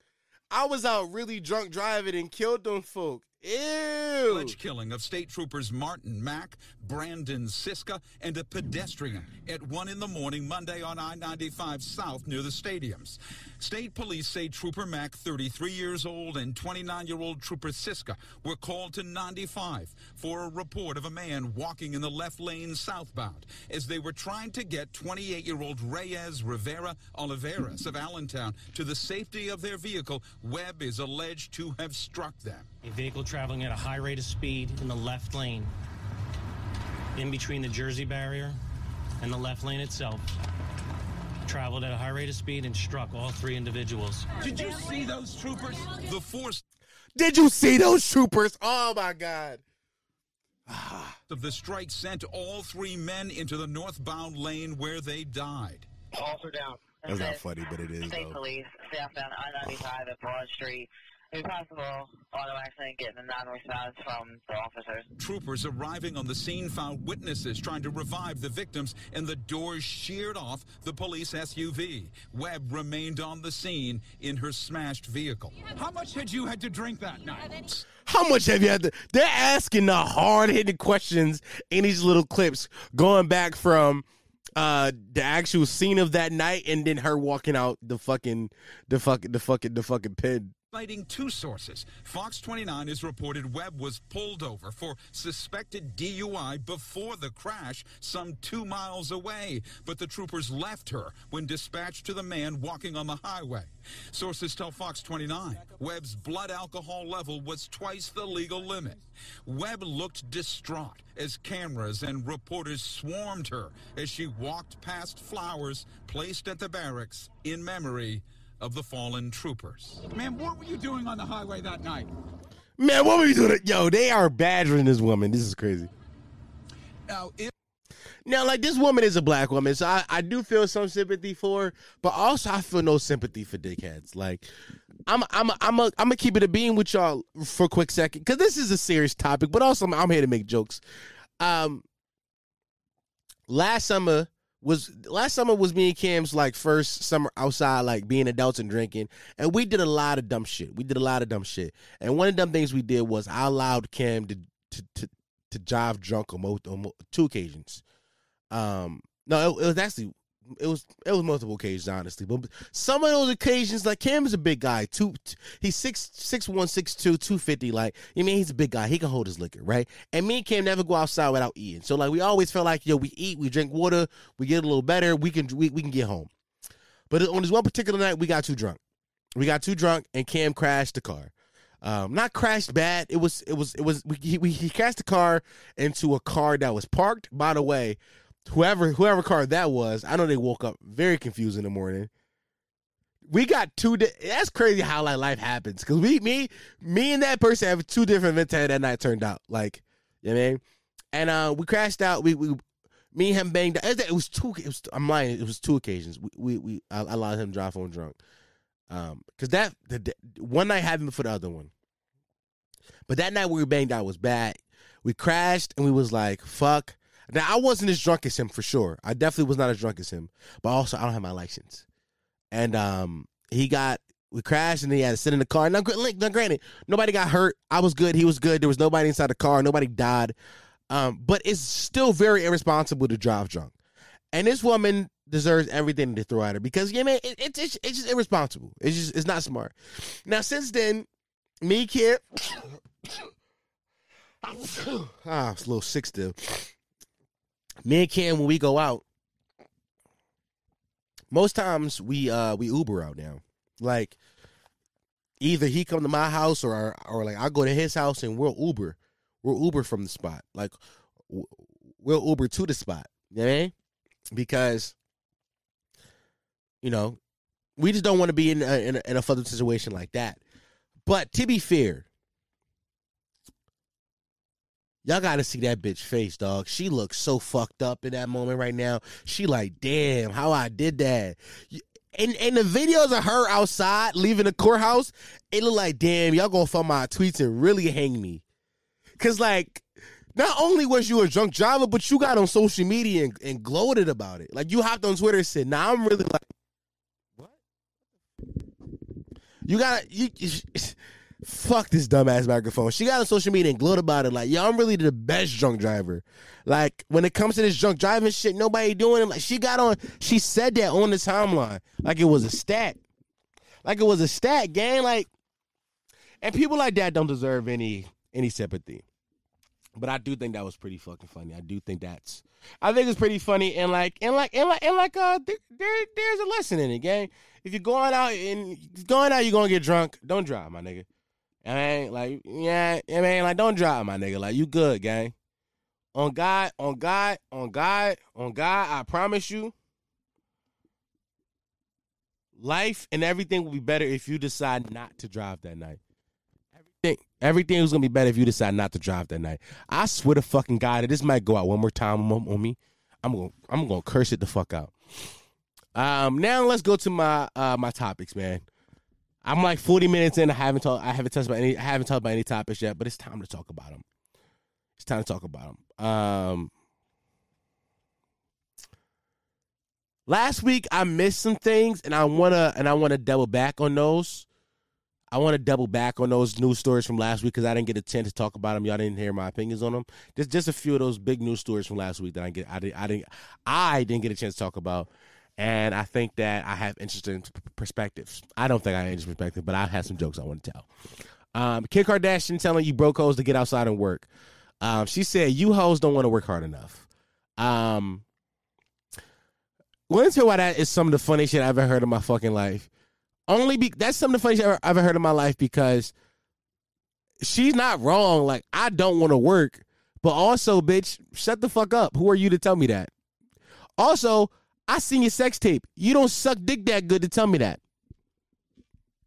I was out really drunk driving and killed them folk. Ew. Alleged killing of state troopers Martin Mack, Branden Sisca, and a pedestrian at 1 in the morning Monday on I 95 South near the stadiums. State police say Trooper Mack, 33 years old, and 29 year old Trooper Sisca were called to 95 for a report of a man walking in the left lane southbound as they were trying to get 28 year old Reyes Rivera Oliveras of Allentown to the safety of their vehicle. Webb is alleged to have struck them. A vehicle traveling at a high rate of speed in the left lane, in between the Jersey barrier and the left lane itself, traveled at a high rate of speed and struck all three individuals. Did you see those troopers? The force Did you see those troopers? Oh my God. of the strike sent all three men into the northbound lane where they died. Officer down. That's not funny, but it is, State though. police, southbound I-95 at Broad Street. A possible auto accident getting a non-response from the officers. Troopers arriving on the scene found witnesses trying to revive the victims and the doors sheared off the police SUV. Webb remained on the scene in her smashed vehicle. How much had you had to drink that night? How much have you had to? They're asking the hard hitting questions in these little clips, going back from uh the actual scene of that night and then her walking out the fucking the fucking the fucking the fucking pen. Citing two sources, Fox 29 is reported Webb was pulled over for suspected DUI before the crash some two miles away, but the troopers left her when dispatched to the man walking on the highway. Sources tell Fox 29 Webb's blood alcohol level was twice the legal limit. Webb looked distraught as cameras and reporters swarmed her as she walked past flowers placed at the barracks in memory of the fallen troopers. Man, what were you doing on the highway that night? Man, what were you doing? Yo, they are badgering this woman. This is crazy. Now, if Now, like this woman is a black woman, so I, I do feel some sympathy for her, but also I feel no sympathy for dickheads. Like, I'm I'm I'm a, I'm gonna keep it a beam with y'all for a quick second because this is a serious topic, but also I'm, I'm here to make jokes. Um, last summer was last summer was me and Cam's like first summer outside, like being adults and drinking, and we did a lot of dumb shit. We did a lot of dumb shit, and one of the dumb things we did was I allowed Cam to to to, to drive drunk on, on two occasions. Um, no, it, it was actually it was it was multiple occasions, honestly. But some of those occasions, like Cam is a big guy. Two, he's six six one six two two fifty. Like you mean he's a big guy. He can hold his liquor, right? And me and Cam never go outside without eating. So like we always felt like yo, we eat, we drink water, we get a little better. We can we, we can get home. But on this one particular night, we got too drunk. We got too drunk, and Cam crashed the car. Um, not crashed bad. It was it was it was we, he, we, he crashed the car into a car that was parked. By the way, whoever whoever car that was, I know they woke up very confused in the morning. We got two. Di- that's crazy how like life happens because we me me and that person have two different events that night turned out. Like you know what I mean, and uh, we crashed out. We we me and him banged. It was two. It was I'm lying. It was two occasions. We we, we I allowed him to drive home drunk. Um, because that the, the one night happened for the other one. But that night we were banged out was bad. We crashed and we was like, fuck. Now I wasn't as drunk as him for sure. I definitely was not as drunk as him. But also I don't have my license. And um he got we crashed and he had to sit in the car. Now, now granted, nobody got hurt. I was good. He was good. There was nobody inside the car. Nobody died. Um, but it's still very irresponsible to drive drunk. And this woman deserves everything to throw at her because yeah, man, it, it's it's it's just irresponsible. It's just it's not smart. Now since then, me kid, ah, it's a little sick still. Me and Cam, when we go out, most times we uh we Uber out now. Like either he come to my house or or like I go to his house and we'll Uber. We'll Uber from the spot. Like we'll Uber to the spot. You know I mean? Because you know, we just don't want to be in a, in a, in a further situation like that. But to be fair, y'all got to see that bitch face, dog. She looks so fucked up in that moment right now. She like, damn, how I did that. And and the videos of her outside leaving the courthouse, it look like, damn, y'all gonna find my tweets and really hang me. Cause like, not only was you a drunk driver, but you got on social media and, and gloated about it. Like you hopped on Twitter and said, "Nah, I'm really like, what? You got you, you fuck this dumbass microphone." She got on social media and gloated about it. Like, yo, I'm really the best drunk driver. Like when it comes to this drunk driving shit, nobody doing it. Like she got on, she said that on the timeline, like it was a stat, like it was a stat, gang. Like, and people like that don't deserve any any sympathy. But I do think that was pretty fucking funny. I do think that's, I think it's pretty funny and like and like and like and like uh there, there there's a lesson in it, gang. If you're going out and going out, you're gonna get drunk. Don't drive, my nigga. I mean, like yeah, I mean, like don't drive, my nigga. Like you good, gang. On God, on God, on God, on God, I promise you, life and everything will be better if you decide not to drive that night. Everything, everything is gonna be better if you decide not to drive that night. I swear to fucking God, that this might go out one more time on, on me. I'm gonna, I'm gonna curse it the fuck out. Um, now let's go to my, uh, my topics, man. I'm like 40 minutes in. I haven't talked. I haven't touched about any. I haven't talked about any topics yet, but it's time to talk about them. It's time to talk about them. Um, last week I missed some things, and I wanna and I wanna double back on those. I want to double back on those news stories from last week because I didn't get a chance to talk about them. Y'all didn't hear my opinions on them. Just just a few of those big news stories from last week that I get. I didn't. I didn't. I didn't get a chance to talk about. And I think that I have interesting perspectives. I don't think I have interesting perspective, but I have some jokes I want to tell. Um, Kim Kardashian telling you broke hoes to get outside and work. Um, she said you hoes don't want to work hard enough. Um, let me tell you why that is some of the funniest shit I've ever heard in my fucking life. Only be that's some of the funniest shit I've ever, I've ever heard in my life because she's not wrong. Like I don't want to work, but also, bitch, shut the fuck up. Who are you to tell me that? Also, I seen your sex tape. You don't suck dick that good to tell me that.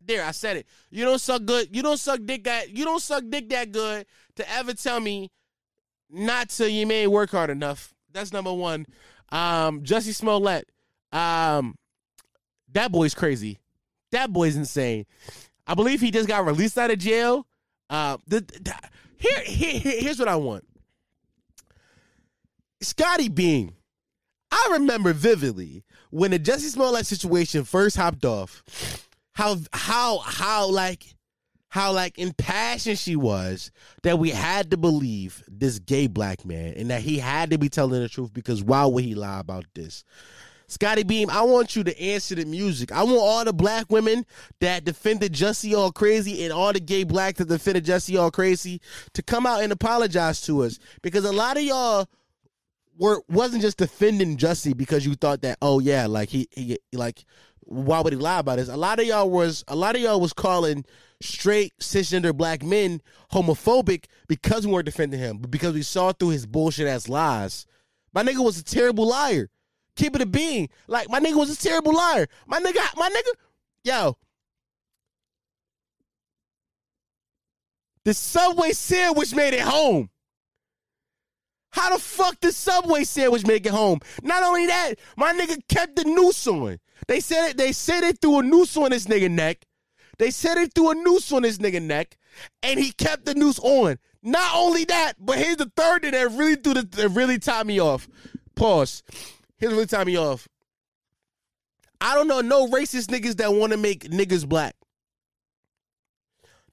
There, I said it. You don't suck good. You don't suck dick that. You don't suck dick that good to ever tell me not to. You may work hard enough. That's number one. Um, Jussie Smollett. Um, that boy's crazy. That boy's insane. I believe he just got released out of jail. Uh, the, the here, here, here's what I want. Scotty Beam. I remember vividly when the Jussie Smollett situation first hopped off, how how how like how like impassioned she was that we had to believe this gay black man and that he had to be telling the truth because why would he lie about this? Scottie Beam, I want you to answer the music. I want all the black women that defended Jussie all crazy and all the gay black that defended Jussie all crazy to come out and apologize to us because a lot of y'all were wasn't just defending Jussie because you thought that oh yeah like he, he like why would he lie about this? A lot of y'all was a lot of y'all was calling straight cisgender black men homophobic because we weren't defending him, but because we saw through his bullshit ass lies. My nigga was a terrible liar. Keep it a being. Like my nigga was a terrible liar. My nigga, my nigga, yo. The Subway sandwich made it home. How the fuck the Subway sandwich make it home? Not only that, my nigga kept the noose on. They said it. They said it threw a noose on this nigga neck. They said it threw a noose on this nigga neck, and he kept the noose on. Not only that, but here's the third thing that really threw the that really tied me off. Pause. Here's really tied me off. I don't know no racist niggas that want to make niggas black.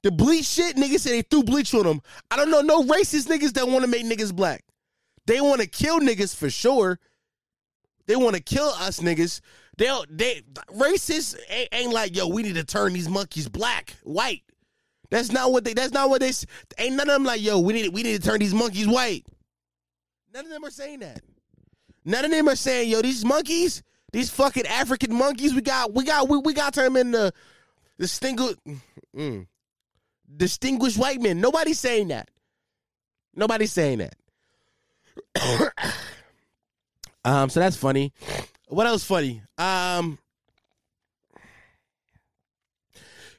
The bleach shit, niggas said they threw bleach on them. I don't know no racist niggas that want to make niggas black. They want to kill niggas for sure. They want to kill us niggas. They they racists ain't, ain't, like yo. We need to turn these monkeys black, white. That's not what they. That's not what they. Ain't none of them like yo. We need we need to turn these monkeys white. None of them are saying that. None of them are saying yo. These monkeys, these fucking African monkeys. We got we got we, we got to turn them into distinguished mm, distinguished white men. Nobody's saying that. Nobody's saying that. um, so that's funny. What else funny? Um,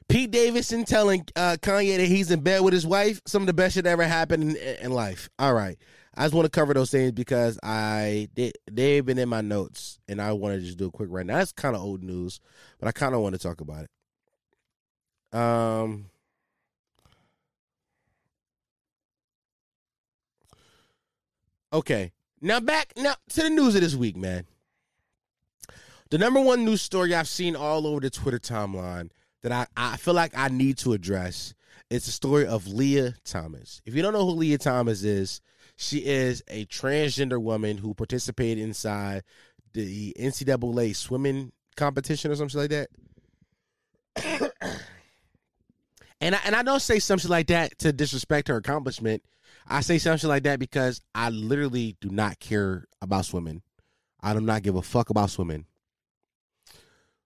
Pete Davidson telling uh, Kanye that he's in bed with his wife. Some of the best shit that ever happened in, in life. All right, I just want to cover those things because I they, they've been in my notes, and I want to just do a quick right now. That's kind of old news, but I kind of want to talk about it. Um. Okay. Now back now to the news of this week, man. The number one news story I've seen all over the Twitter timeline that I, I feel like I need to address is the story of Lia Thomas. If you don't know who Lia Thomas is, she is a transgender woman who participated inside the NCAA swimming competition or something like that. and I, and I don't say something like that to disrespect her accomplishment. I say something like that because I literally do not care about swimming. I do not give a fuck about swimming.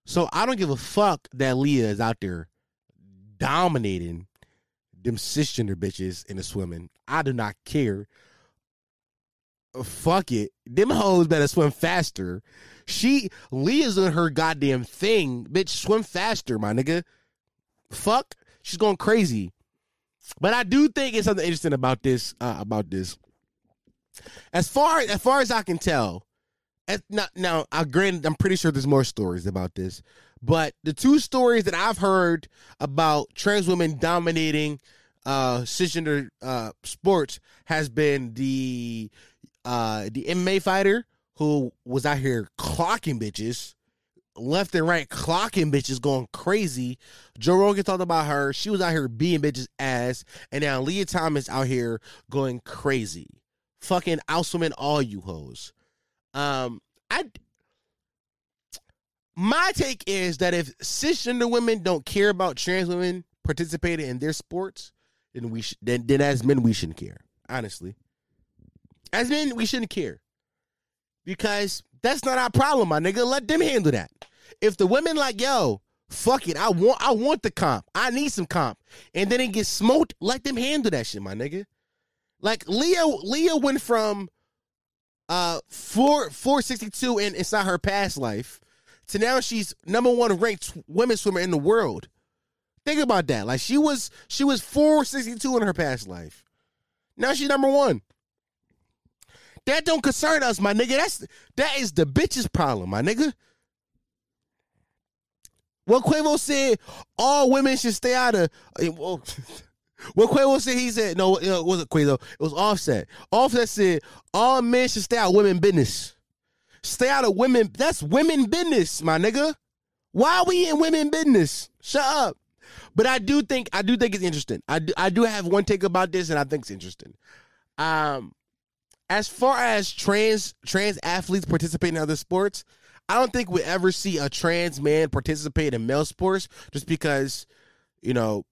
So I don't give a fuck that Lia is out there dominating them cisgender bitches in the swimming. I do not care. Fuck it. Them hoes better swim faster. She Lia's on her goddamn thing. Bitch, swim faster, my nigga. Fuck. She's going crazy. But I do think it's something interesting about this. Uh, about this. As far as far as I can tell, as, now, now I granted, I'm pretty sure there's more stories about this, but the two stories that I've heard about trans women dominating uh, cisgender uh, sports has been the uh, the MMA fighter who was out here clocking bitches left and right clocking bitches going crazy. Joe Rogan talked about her. She was out here being bitches ass. And now Lia Thomas out here going crazy. Fucking outswimming all you hoes. Um, I my take is that if cisgender women don't care about trans women participating in their sports, then we then, then as men we shouldn't care. Honestly. As men, we shouldn't care. Because that's not our problem, my nigga. Let them handle that. If the women like, yo, fuck it, I want I want the comp. I need some comp. And then it gets smoked, let them handle that shit, my nigga. Like Leo, Leo went from uh four four sixty two in inside her past life to now she's number one ranked women swimmer in the world. Think about that. Like she was she was four sixty two in her past life. Now she's number one. That don't concern us, my nigga. That's that is the bitch's problem, my nigga. What Quavo said, all women should stay out of. Well, what Quavo said, he said, no, it wasn't Quavo. It was Offset. Offset said, all men should stay out of women business. Stay out of women. That's women business, my nigga. Why are we in women business? Shut up. But I do think I do think it's interesting. I do, I do have one take about this, and I think it's interesting. Um, as far as trans trans athletes participating in other sports, I don't think we ever see a trans man participate in male sports just because, you know,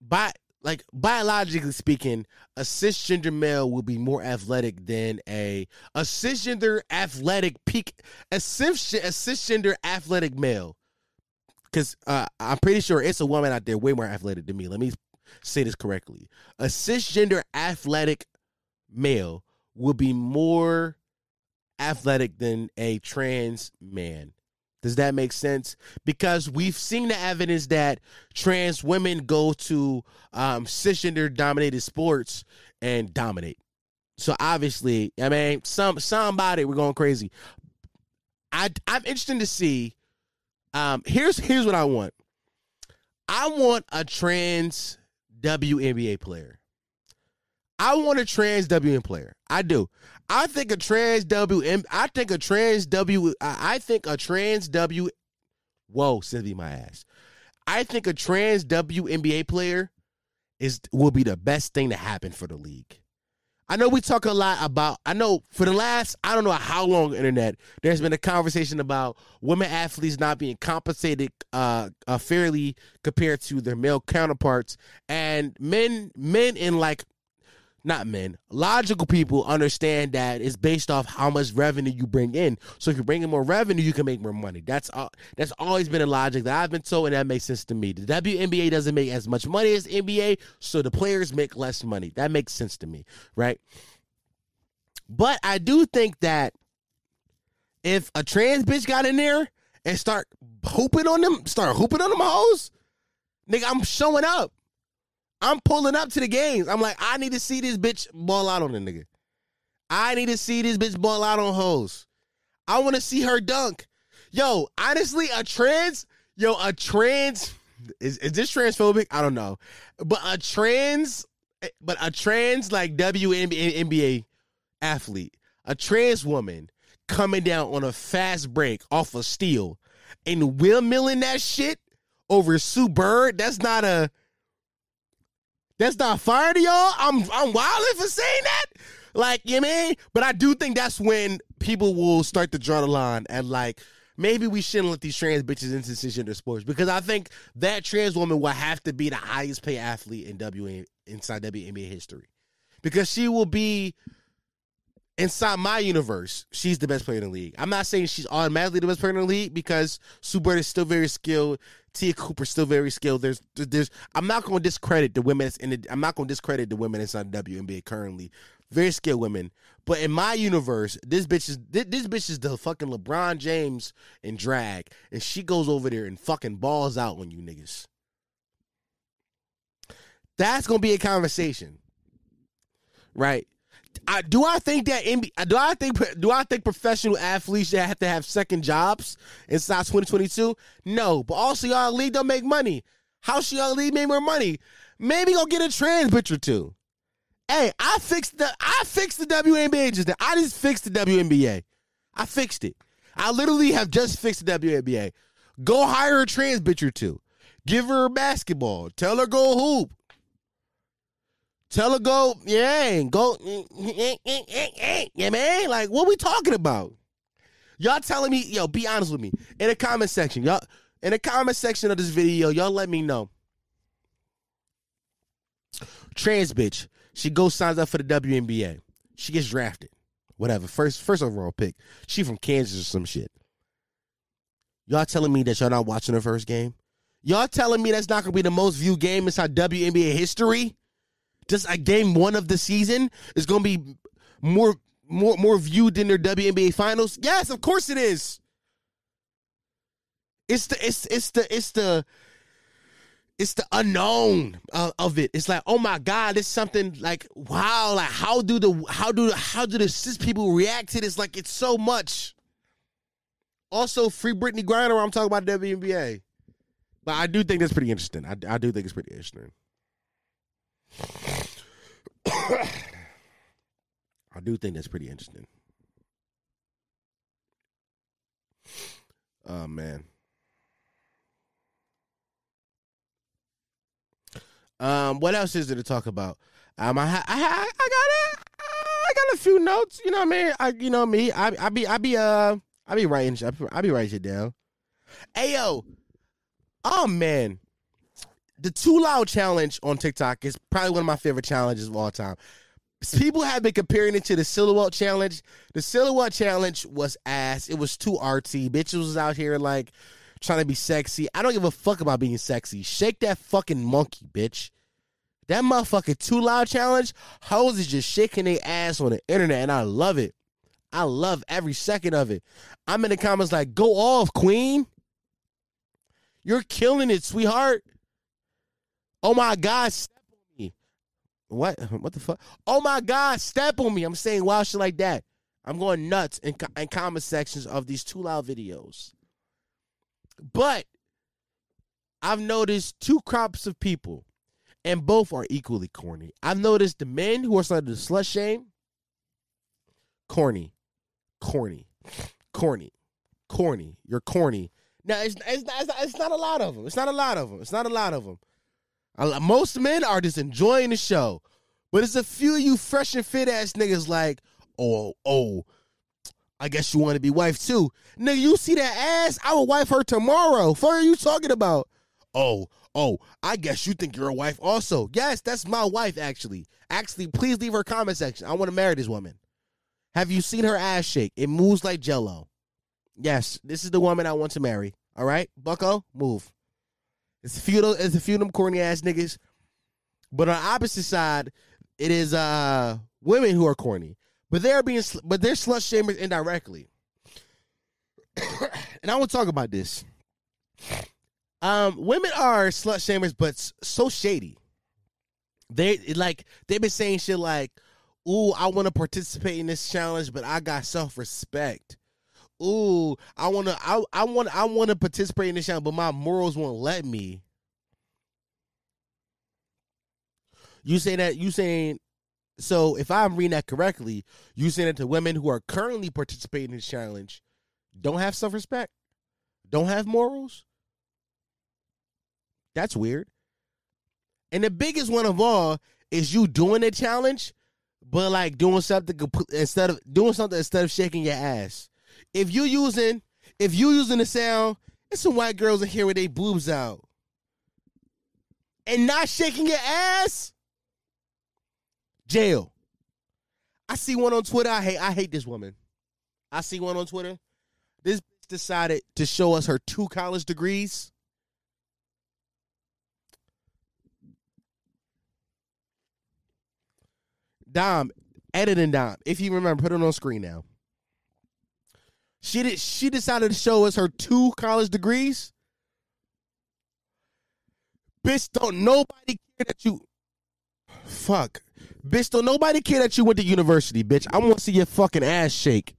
by like biologically speaking, a cisgender male will be more athletic than a a cisgender athletic peak a, cis, a cisgender athletic male. Because uh, I'm pretty sure it's a woman out there way more athletic than me. Let me say this correctly: a cisgender athletic male will be more athletic than a trans man. Does that make sense? Because we've seen the evidence that trans women go to um, cisgender dominated sports and dominate. So obviously, I mean, some somebody we're going crazy. I I'm interested to see. Um, here's here's what I want. I want a trans WNBA player. I want a trans WN player. I do. I think a trans WM. I think a trans W. I think a trans W. Whoa, Cynthia, my ass. I think a trans WNBA player is will be the best thing to happen for the league. I know we talk a lot about. I know for the last I don't know how long internet there's been a conversation about women athletes not being compensated uh, uh fairly compared to their male counterparts, and men men in like not men, logical people understand that it's based off how much revenue you bring in. So if you bring in more revenue, you can make more money. That's uh, that's always been a logic that I've been told, and that makes sense to me. The WNBA doesn't make as much money as NBA, so the players make less money. That makes sense to me, right? But I do think that if a trans bitch got in there and start hooping on them, start hooping on them hoes, nigga, I'm showing up. I'm pulling up to the games. I'm like, I need to see this bitch ball out on the nigga. I need to see this bitch ball out on hoes. I want to see her dunk. Yo, honestly, a trans, yo, a trans, is, is this transphobic? I don't know. But a trans, but a trans like WNBA athlete, a trans woman coming down on a fast break off of steel and windmilling that shit over Sue Bird, that's not a that's not fire to y'all. I'm I'm wilding for saying that. Like, you mean? But I do think that's when people will start to draw the line and like maybe we shouldn't let these trans bitches into cisgender sports because I think that trans woman will have to be the highest paid athlete in WN inside WNBA history. Because she will be inside my universe, she's the best player in the league. I'm not saying she's automatically the best player in the league because Sue Bird is still very skilled. Tia Cooper still very skilled. There's, there's. I'm not going to discredit the women in the. I'm not going to discredit the women inside the WNBA currently. Very skilled women, but in my universe, this bitch is this, this bitch is the fucking LeBron James in drag, and she goes over there and fucking balls out on you niggas. That's gonna be a conversation, right? I, do I think that NBA, do I think do I think professional athletes should have to have second jobs inside 2022? No, but also y'all league don't make money. How should y'all league make more money? Maybe go get a trans bitch or two. Hey, I fixed the I fixed the WNBA just now. I just fixed the WNBA. I fixed it. I literally have just fixed the WNBA. Go hire a trans bitch or two. Give her a basketball. Tell her go hoop. Tell her go, yeah, go, yeah, man. Like, what we talking about? Y'all telling me, yo, be honest with me. In the comment section, y'all in the comment section of this video, y'all let me know. Trans bitch. She goes signs up for the WNBA. She gets drafted. Whatever. First first overall pick. She from Kansas or some shit. Y'all telling me that y'all not watching her first game? Y'all telling me that's not gonna be the most viewed game inside WNBA history? Just a game one of the season is gonna be more more more viewed than their WNBA finals? Yes, of course it is. It's the it's it's the it's the it's the unknown uh, of it. It's like, oh my god, it's something like wow. Like how do the how do how do the cis people react to this? Like it's so much. Also, free Brittney Griner. I'm talking about WNBA, but I do think that's pretty interesting. I I do think it's pretty interesting. I do think that's pretty interesting. Oh man. Um, what else is there to talk about? Um, I I I, I got a I got a few notes. You know what I mean? I you know me. I I be I be uh I be writing I be, writing shit down. Ayo, oh man, the too loud challenge on TikTok is probably one of my favorite challenges of all time. People have been comparing it to the silhouette challenge. The silhouette challenge was ass. It was too artsy. Bitches was out here like trying to be sexy. I don't give a fuck about being sexy. Shake that fucking monkey, bitch. That motherfucking too loud challenge, hoes is just shaking their ass on the internet, and I love it. I love every second of it. I'm in the comments like, go off, queen. You're killing it, sweetheart. Oh my God, step on me. What? What the fuck? Oh my God, step on me. I'm saying wild shit like that. I'm going nuts in, in comment sections of these too loud videos. But I've noticed two crops of people, and both are equally corny. I've noticed the men who are starting to slut shame, corny, corny, corny, corny. You're corny. Now it's it's it's not, it's not a lot of them. It's not a lot of them. It's not a lot of them. Most men are just enjoying the show, but it's a few of you fresh and fit ass niggas like, oh, oh, I guess you want to be wife too. Nigga, you see that ass? I will wife her tomorrow. What are you talking about? Oh, oh, I guess you think you're a wife also. Yes, that's my wife, actually. Actually, please leave her comment section. I want to marry this woman. Have you seen her ass shake? It moves like jello. Yes, this is the woman I want to marry. All right, Bucko, move. It's a few of, it's a few of them corny ass niggas. But on the opposite side, it is uh women who are corny. But they're being but they're slut shamers indirectly. and I want to talk about this. Um, women are slut shamers, but so shady. They like they've been saying shit like, "Ooh, I want to participate in this challenge, but I got self respect." Ooh, I wanna, I, I want, I want to participate in this challenge, but my morals won't let me. You say that you saying so if I'm reading that correctly, you saying that the women who are currently participating in this challenge don't have self respect, don't have morals. That's weird. And the biggest one of all is you doing a challenge, but like doing something instead of doing something instead of shaking your ass. If you using if you using the sound, it's some white girls in here with their boobs out. And not shaking your ass? Jail. I see one on Twitter. I hate I hate this woman. I see one on Twitter. This bitch decided to show us her two college degrees. Dom, editing Dom. If you remember, put it on screen now. She did she decided to show us her two college degrees. Bitch, don't nobody care that you fuck. Bitch, don't nobody care that you went to university, bitch. I want to see your fucking ass shake.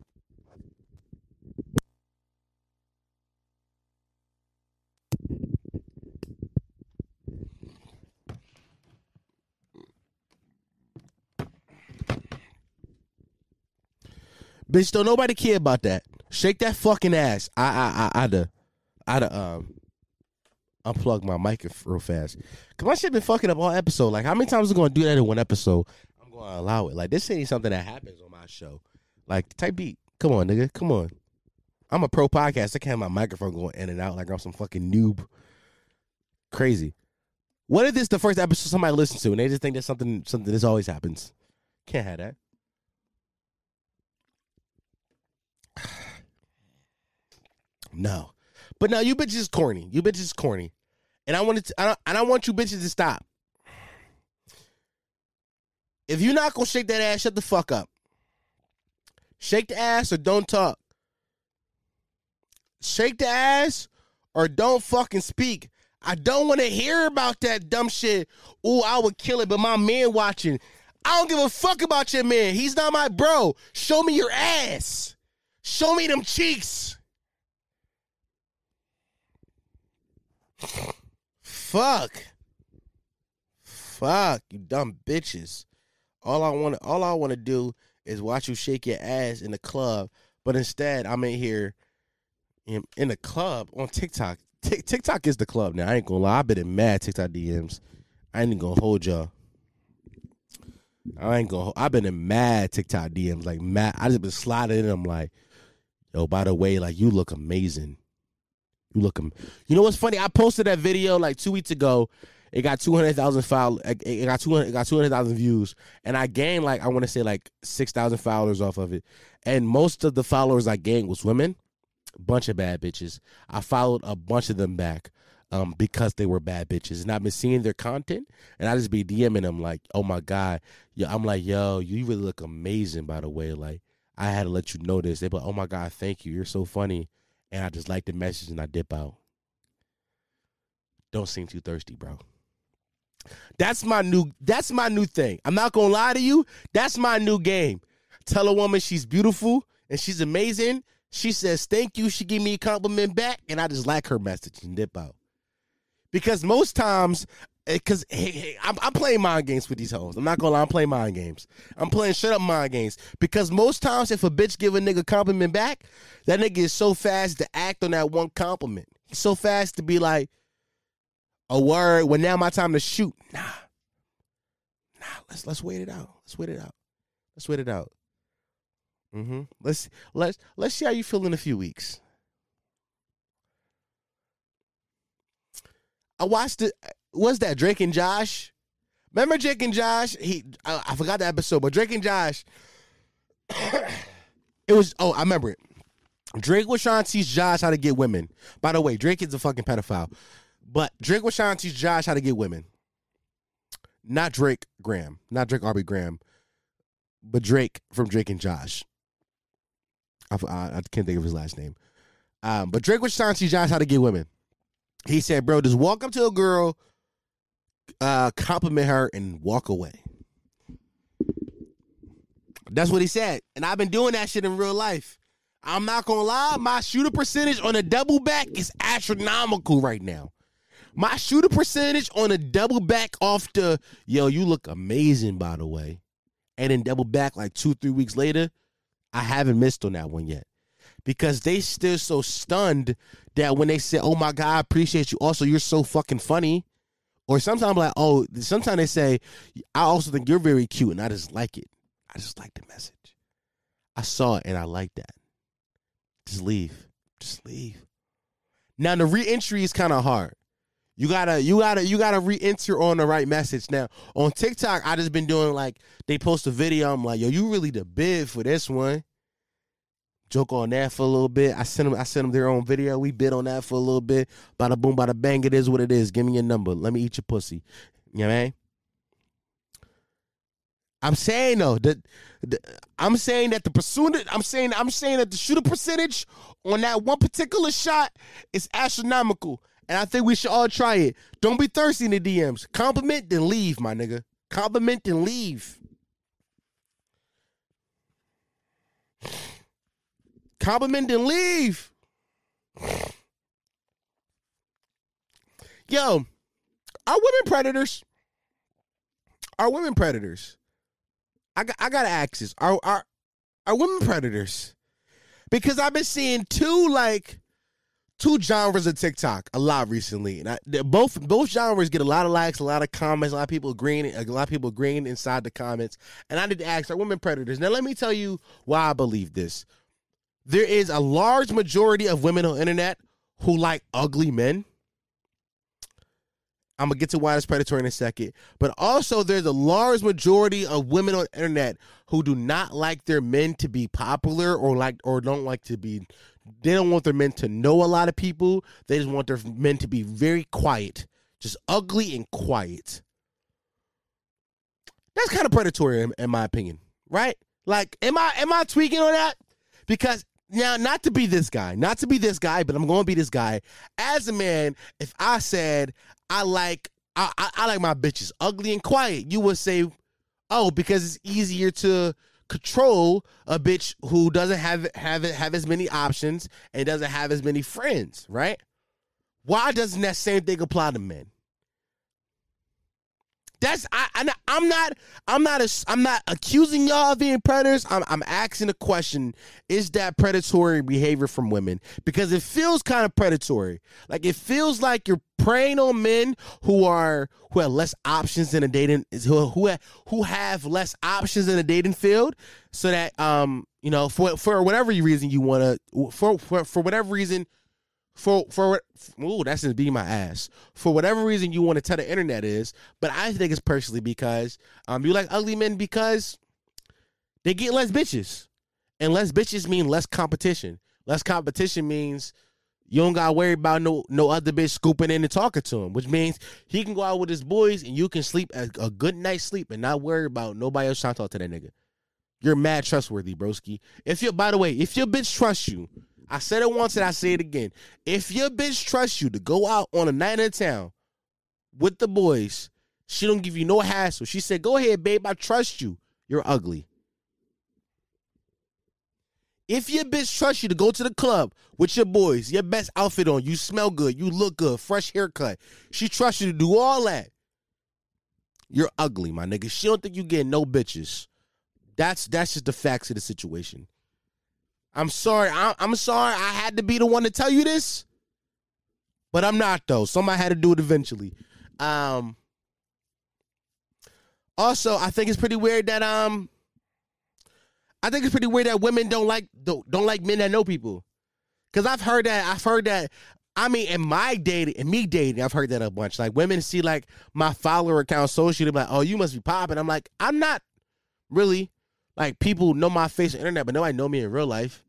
Bitch, don't nobody care about that. Shake that fucking ass. I I I I'd I'd have, um unplug my mic real fast. Cause my shit been fucking up all episode. Like how many times is gonna do that in one episode? I'm gonna allow it. Like this ain't something that happens on my show. Like type beat. Come on, nigga. Come on. I'm a pro podcast. I can't have my microphone going in and out like I'm some fucking noob. Crazy. What if this the first episode somebody listens to and they just think that something something this always happens? Can't have that. No, but no, you bitches is corny. You bitches is corny, and I want to. I don't, and I want you bitches to stop. If you're not gonna shake that ass, shut the fuck up. Shake the ass or don't talk. Shake the ass or don't fucking speak. I don't want to hear about that dumb shit. Ooh, I would kill it, but my man watching. I don't give a fuck about your man. He's not my bro. Show me your ass. Show me them cheeks. Fuck. Fuck, you dumb bitches. All I want all I want to do is watch you shake your ass in the club, but instead I'm in here in, in the club on TikTok. Tik TikTok is the club now. I ain't gonna lie. I've been in mad TikTok DMs. I ain't gonna hold y'all. I ain't gonna. I've been in mad TikTok DMs, like mad. I just been sliding in them, like, yo. By the way, like you look amazing. You look. am- You know what's funny? I posted that video like two weeks ago. It got two hundred thousand file. It got two hundred. It got two hundred thousand views, and I gained like I want to say like six thousand followers off of it. And most of the followers I gained was women, bunch of bad bitches. I followed a bunch of them back um, because they were bad bitches, and I've been seeing their content, and I just be DMing them like, "Oh my god, yo," I'm like, "Yo, you really look amazing." By the way, like I had to let you know this. They be like, "Oh my god, thank you, you're so funny," and I just like the message and I dip out. Don't seem too thirsty, bro. That's my new. That's my new thing. I'm not gonna lie to you. That's my new game. Tell a woman she's beautiful and she's amazing. She says thank you. She give me a compliment back, and I just like her message and dip out. Because most times, because hey, hey, I'm, I'm playing mind games with these hoes. I'm not gonna lie. I'm playing mind games. I'm playing shut up mind games. Because most times, if a bitch give a nigga compliment back, that nigga is so fast to act on that one compliment. He's so fast to be like a word. Well, now my time to shoot. Nah, nah. Let's let's wait it out. Let's wait it out. Let's wait it out. Mm-hmm. Let's let's let's see how you feel in a few weeks. I watched it. Was that Drake and Josh? Remember Drake and Josh? He I, I forgot the episode, but Drake and Josh. it was oh I remember it. Drake was trying to teach Josh how to get women. By the way, Drake is a fucking pedophile. But Drake was trying to teach Josh how to get women. Not Drake Graham. Not Drake Aubrey Graham. But Drake from Drake and Josh. I, I, I can't think of his last name. Um, but Drake was trying to teach Josh how to get women. He said, bro, just walk up to a girl, uh, compliment her, and walk away. That's what he said. And I've been doing that shit in real life. I'm not gonna lie, my shooter percentage on a double back is astronomical right now. My shooter percentage on a double back off the yo, you look amazing by the way. And then double back like two, three weeks later, I haven't missed on that one yet. Because they still so stunned that when they say, Oh my God, I appreciate you. Also, you're so fucking funny. Or sometimes like, oh, sometimes they say, I also think you're very cute, and I just like it. I just like the message. I saw it and I like that. Just leave. Just leave. Now the re-entry is kind of hard. You gotta, you gotta, you gotta re-enter on the right message. Now on TikTok, I just been doing like they post a video. I'm like, yo, you really the bid for this one. Joke on that for a little bit. I sent them, I sent them their own video. We bid on that for a little bit. Bada boom, bada bang. It is what it is. Give me your number. Let me eat your pussy. You know what I mean? I'm saying though that I'm saying that the pursuit. I'm saying I'm saying that the shooter percentage on that one particular shot is astronomical, and I think we should all try it. Don't be thirsty in the DMs. Compliment then leave, my nigga. Compliment then leave. Compliment then leave. Yo, are women predators? Are women predators? I got, I gotta ask this: Are are are women predators? Because I've been seeing two like two genres of TikTok a lot recently, and I, both both genres get a lot of likes, a lot of comments, a lot of people agreeing, a lot of people agreeing inside the comments. And I need to ask: Are women predators? Now, let me tell you why I believe this. There is a large majority of women on internet who like ugly men. I'm gonna get to why it's predatory in a second, but also there's a large majority of women on internet who do not like their men to be popular or like or don't like to be. They don't want their men to know a lot of people. They just want their men to be very quiet, just ugly and quiet. That's kind of predatory in, in my opinion, right? Like, am I am I tweaking on that? Because now, not to be this guy, not to be this guy, but I'm going to be this guy. As a man, if I said I like I, I, I like my bitches ugly and quiet, you would say, oh, because it's easier to control a bitch who doesn't have have have as many options and doesn't have as many friends, right? Why doesn't that same thing apply to men? That's I, I I'm not I'm not a, I'm not accusing y'all of being predators. I'm I'm asking a question: Is that predatory behavior from women? Because it feels kind of predatory. Like it feels like you're preying on men who are who have less options in a dating who who who have less options in the dating field, so that um you know for for whatever reason you want to for, for for whatever reason for for ooh, that's just beating my ass. For whatever reason you want to tell the internet is, but I think it's personally because um you like ugly men because they get less bitches. And less bitches mean less competition. Less competition means you don't gotta worry about no no other bitch scooping in and talking to him, which means he can go out with his boys and you can sleep a, a good night's sleep and not worry about nobody else trying to talk to that nigga. You're mad trustworthy, broski. If you by the way, if your bitch trusts you, I said it once and I say it again. If your bitch trusts you to go out on a night in town with the boys, she don't give you no hassle. She said, "Go ahead, babe. I trust you. You're ugly." If your bitch trusts you to go to the club with your boys, your best outfit on, you smell good, you look good, fresh haircut, she trusts you to do all that. You're ugly, my nigga. She don't think you get no bitches. That's that's just the facts of the situation. I'm sorry. I, I'm sorry. I had to be the one to tell you this, but I'm not though. Somebody had to do it eventually. Um. Also, I think it's pretty weird that um. I think it's pretty weird that women don't like don't, don't like men that know people, because I've heard that I've heard that. I mean, in my dating, in me dating, I've heard that a bunch. Like women see like my follower account social, they're like, "Oh, you must be popping." I'm like, I'm not really. Like people know my face on the internet, but nobody know me in real life.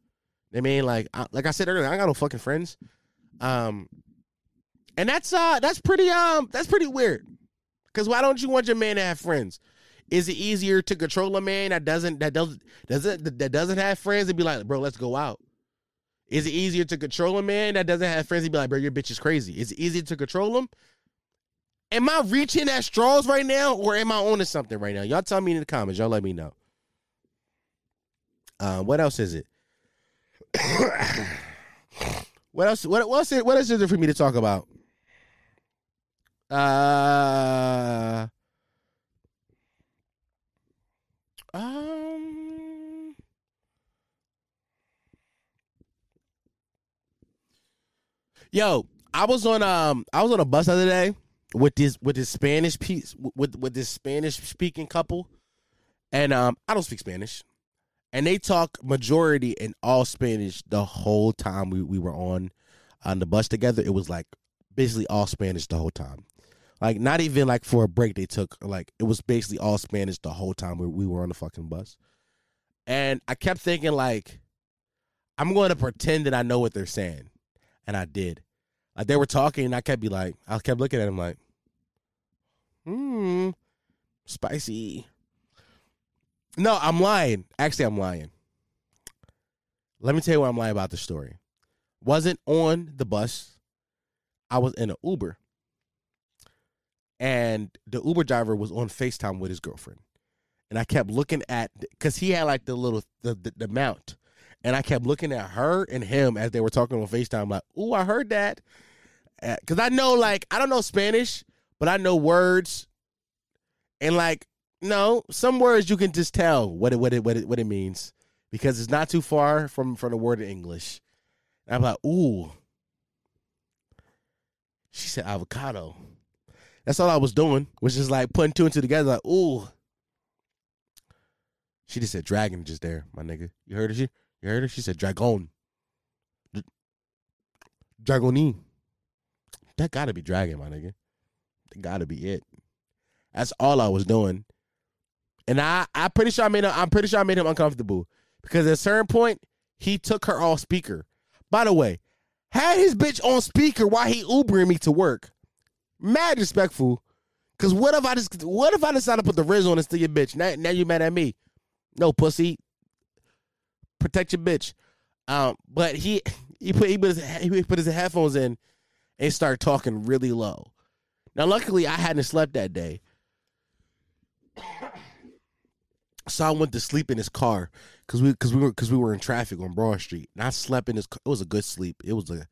I mean, like, I, like I said earlier, I got no fucking friends. Um, and that's uh, that's pretty um, that's pretty weird. Cause why don't you want your man to have friends? Is it easier to control a man that doesn't that doesn't doesn't that doesn't have friends and be like, bro, let's go out? Is it easier to control a man that doesn't have friends and be like, bro, your bitch is crazy? Is it easier to control him? Am I reaching at straws right now, or am I on something right now? Y'all tell me in the comments. Y'all let me know. Uh, what else is it? what else? What, else? What else is there for me to talk about? Uh, um, yo, I was on um, I was on a bus the other day with this with this Spanish piece with with this Spanish speaking couple, and um, I don't speak Spanish and they talk majority in all Spanish the whole time we, we were on on the bus together. It was like basically all Spanish the whole time. Like not even like for a break they took. Like it was basically all Spanish the whole time we, we were on the fucking bus. And I kept thinking like, I'm going to pretend that I know what they're saying, and I did. Like they were talking, and I kept be like, I kept looking at them like, hmm, spicy. No, I'm lying. Actually, I'm lying. Let me tell you why I'm lying about the story. Wasn't on the bus. I was in an Uber. And the Uber driver was on FaceTime with his girlfriend. And I kept looking at cuz he had like the little the, the, the mount. And I kept looking at her and him as they were talking on FaceTime like, "Ooh, I heard that." Uh, cuz I know like I don't know Spanish, but I know words. And like no, some words you can just tell what it what it what it what it means because it's not too far from from the word in English. And I'm like, ooh. She said avocado. That's all I was doing, was just like putting two and two together, like, ooh. She just said dragon just there, my nigga. You heard her? She You heard her? She said dragon. Dragoni. That gotta be dragon, my nigga. That gotta be it. That's all I was doing. And I, I'm pretty sure I made him, I'm pretty sure I made him uncomfortable. Because at a certain point, he took her off speaker. By the way, had his bitch on speaker while he Ubering me to work. Mad respectful. Cause what if I just what if I decide to put the Riz on and steal your bitch? Now, now you mad at me. No pussy. Protect your bitch. Um, but he he put he put his he put his headphones in and started talking really low. Now luckily I hadn't slept that day. So I went to sleep in his car because we because we were because we were in traffic on Broad Street, and I slept in his. car. It was a good sleep. It was a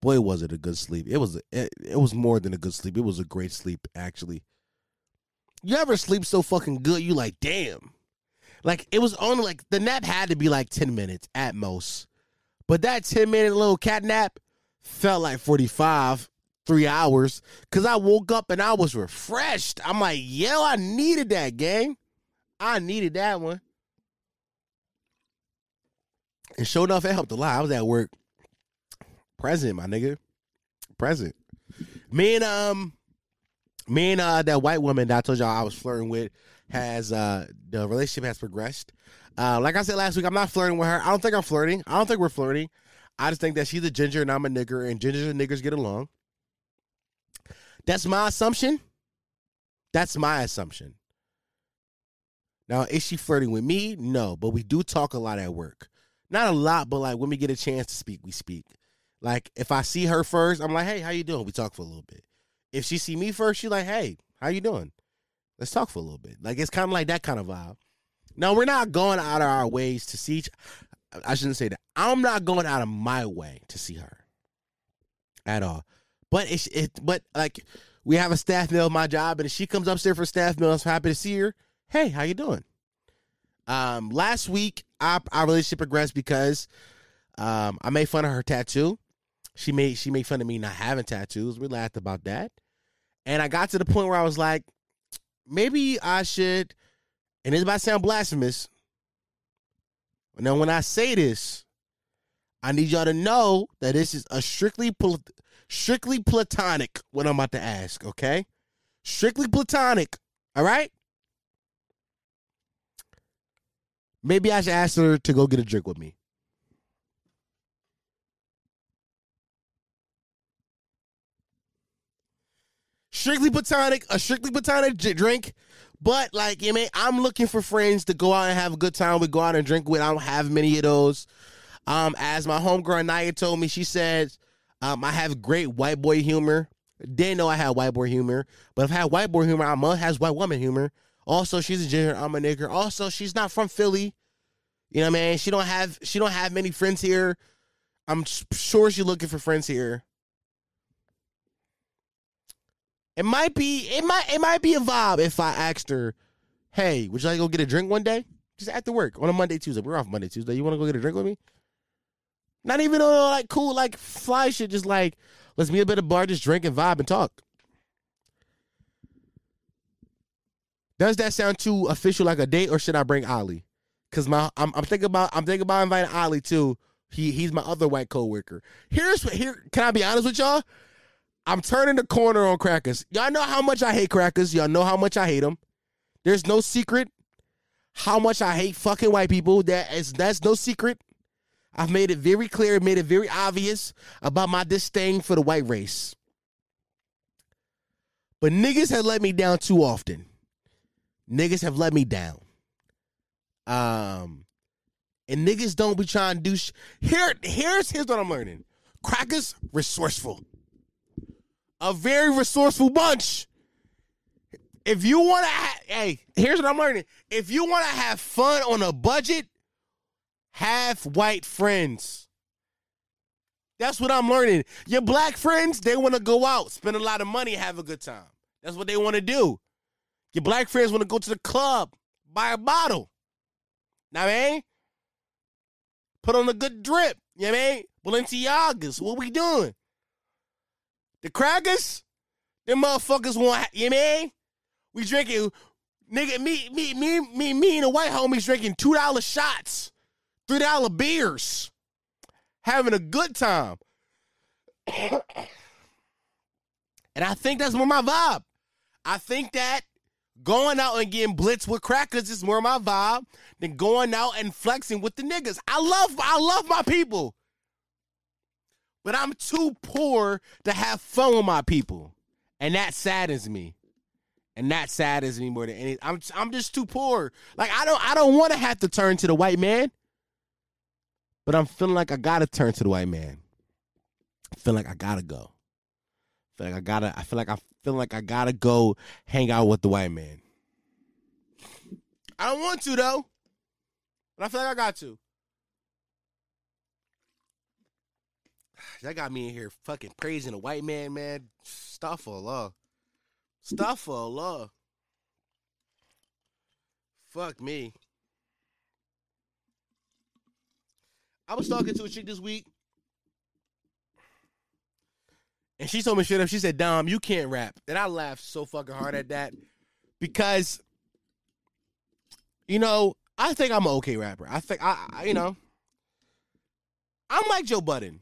boy, was it a good sleep? It was it, it was more than a good sleep. It was a great sleep actually. You ever sleep so fucking good? You like damn, like it was only like the nap had to be like ten minutes at most, but that ten minute little cat nap felt like forty five. Three hours because I woke up and I was refreshed. I'm like, yo, I needed that game. I needed that one. And sure enough, it helped a lot. I was at work. Present, my nigga. Present. Me and um me and uh that white woman that I told y'all I was flirting with has uh the relationship has progressed. Uh like I said last week, I'm not flirting with her. I don't think I'm flirting. I don't think we're flirting. I just think that she's a ginger and I'm a nigger and gingers and niggers get along. That's my assumption. That's my assumption. Now, is she flirting with me? No, but we do talk a lot at work. Not a lot, but like when we get a chance to speak, we speak. Like if I see her first, I'm like, "Hey, how you doing?" We talk for a little bit. If she see me first, she's like, "Hey, how you doing?" Let's talk for a little bit. Like it's kind of like that kind of vibe. Now we're not going out of our ways to see. Each, I shouldn't say that. I'm not going out of my way to see her at all. But it's it. But like we have a staff meal at my job, and if she comes upstairs for staff meal, I'm happy to see her. Hey, how you doing? Um, last week our, our relationship progressed because um I made fun of her tattoo. She made she made fun of me not having tattoos. We laughed about that. And I got to the point where I was like, maybe I should, and about to sound blasphemous. Now, when I say this, I need y'all to know that this is a strictly strictly platonic what I'm about to ask, okay? Strictly platonic, all right? Maybe I should ask her to go get a drink with me. Strictly platonic, a strictly platonic drink. But like, you know, I'm looking for friends to go out and have a good time. We go out and drink with. I don't have many of those. Um, as my homegirl Naya told me, she said, um, I have great white boy humor. Didn't know I had white boy humor, but if I had white boy humor, I'm has white woman humor. Also, she's a ginger. I'm a nigger. Also, she's not from Philly. You know what I? She don't have she don't have many friends here. I'm sure she's looking for friends here. It might be it might it might be a vibe if I asked her, "Hey, would you like to go get a drink one day? Just after work on a Monday, Tuesday. We're off Monday, Tuesday. You want to go get a drink with me?" Not even on like cool like fly shit. Just like let's meet a bit of bar, just drink and vibe and talk. Does that sound too official like a date, or should I bring Ali? Cause my I'm, I'm thinking about I'm thinking about inviting Ali too. He he's my other white coworker. Here's here. Can I be honest with y'all? I'm turning the corner on crackers. Y'all know how much I hate crackers. Y'all know how much I hate them. There's no secret how much I hate fucking white people. That is that's no secret. I've made it very clear, made it very obvious about my disdain for the white race. But niggas have let me down too often. Niggas have let me down. Um, and niggas don't be trying to do sh- here. Here's here's what I'm learning. Crackers resourceful, a very resourceful bunch. If you want to, ha- hey, here's what I'm learning. If you want to have fun on a budget, have white friends. That's what I'm learning. Your black friends, they want to go out, spend a lot of money, have a good time. That's what they want to do. Your black friends want to go to the club, buy a bottle. Now, man, put on a good drip. You know what I mean? Balenciagas. What we doing? The crackers? Them motherfuckers want, you know what I mean? We drinking, nigga, me, me, me, me, me and the white homies drinking $2 shots, three dollar beers, having a good time. and I think that's more my vibe. I think that going out and getting blitzed with crackers is more my vibe than going out and flexing with the niggas. I love I love my people. But I'm too poor to have fun with my people. And that saddens me. And that saddens me more than anything. I'm I'm just too poor. Like I don't I don't want to have to turn to the white man. But I'm feeling like I gotta turn to the white man. I feel like I gotta go. I feel like I gotta I feel like I feel like I gotta go hang out with the white man. I don't want to though. But I feel like I got to. That got me in here fucking praising the white man, man. Stuff for love. Stuff for love. Fuck me. I was talking to a chick this week. And she told me straight up, she said, Dom, you can't rap. And I laughed so fucking hard at that. Because, you know, I think I'm an okay rapper. I think I, I you know, I'm like Joe Budden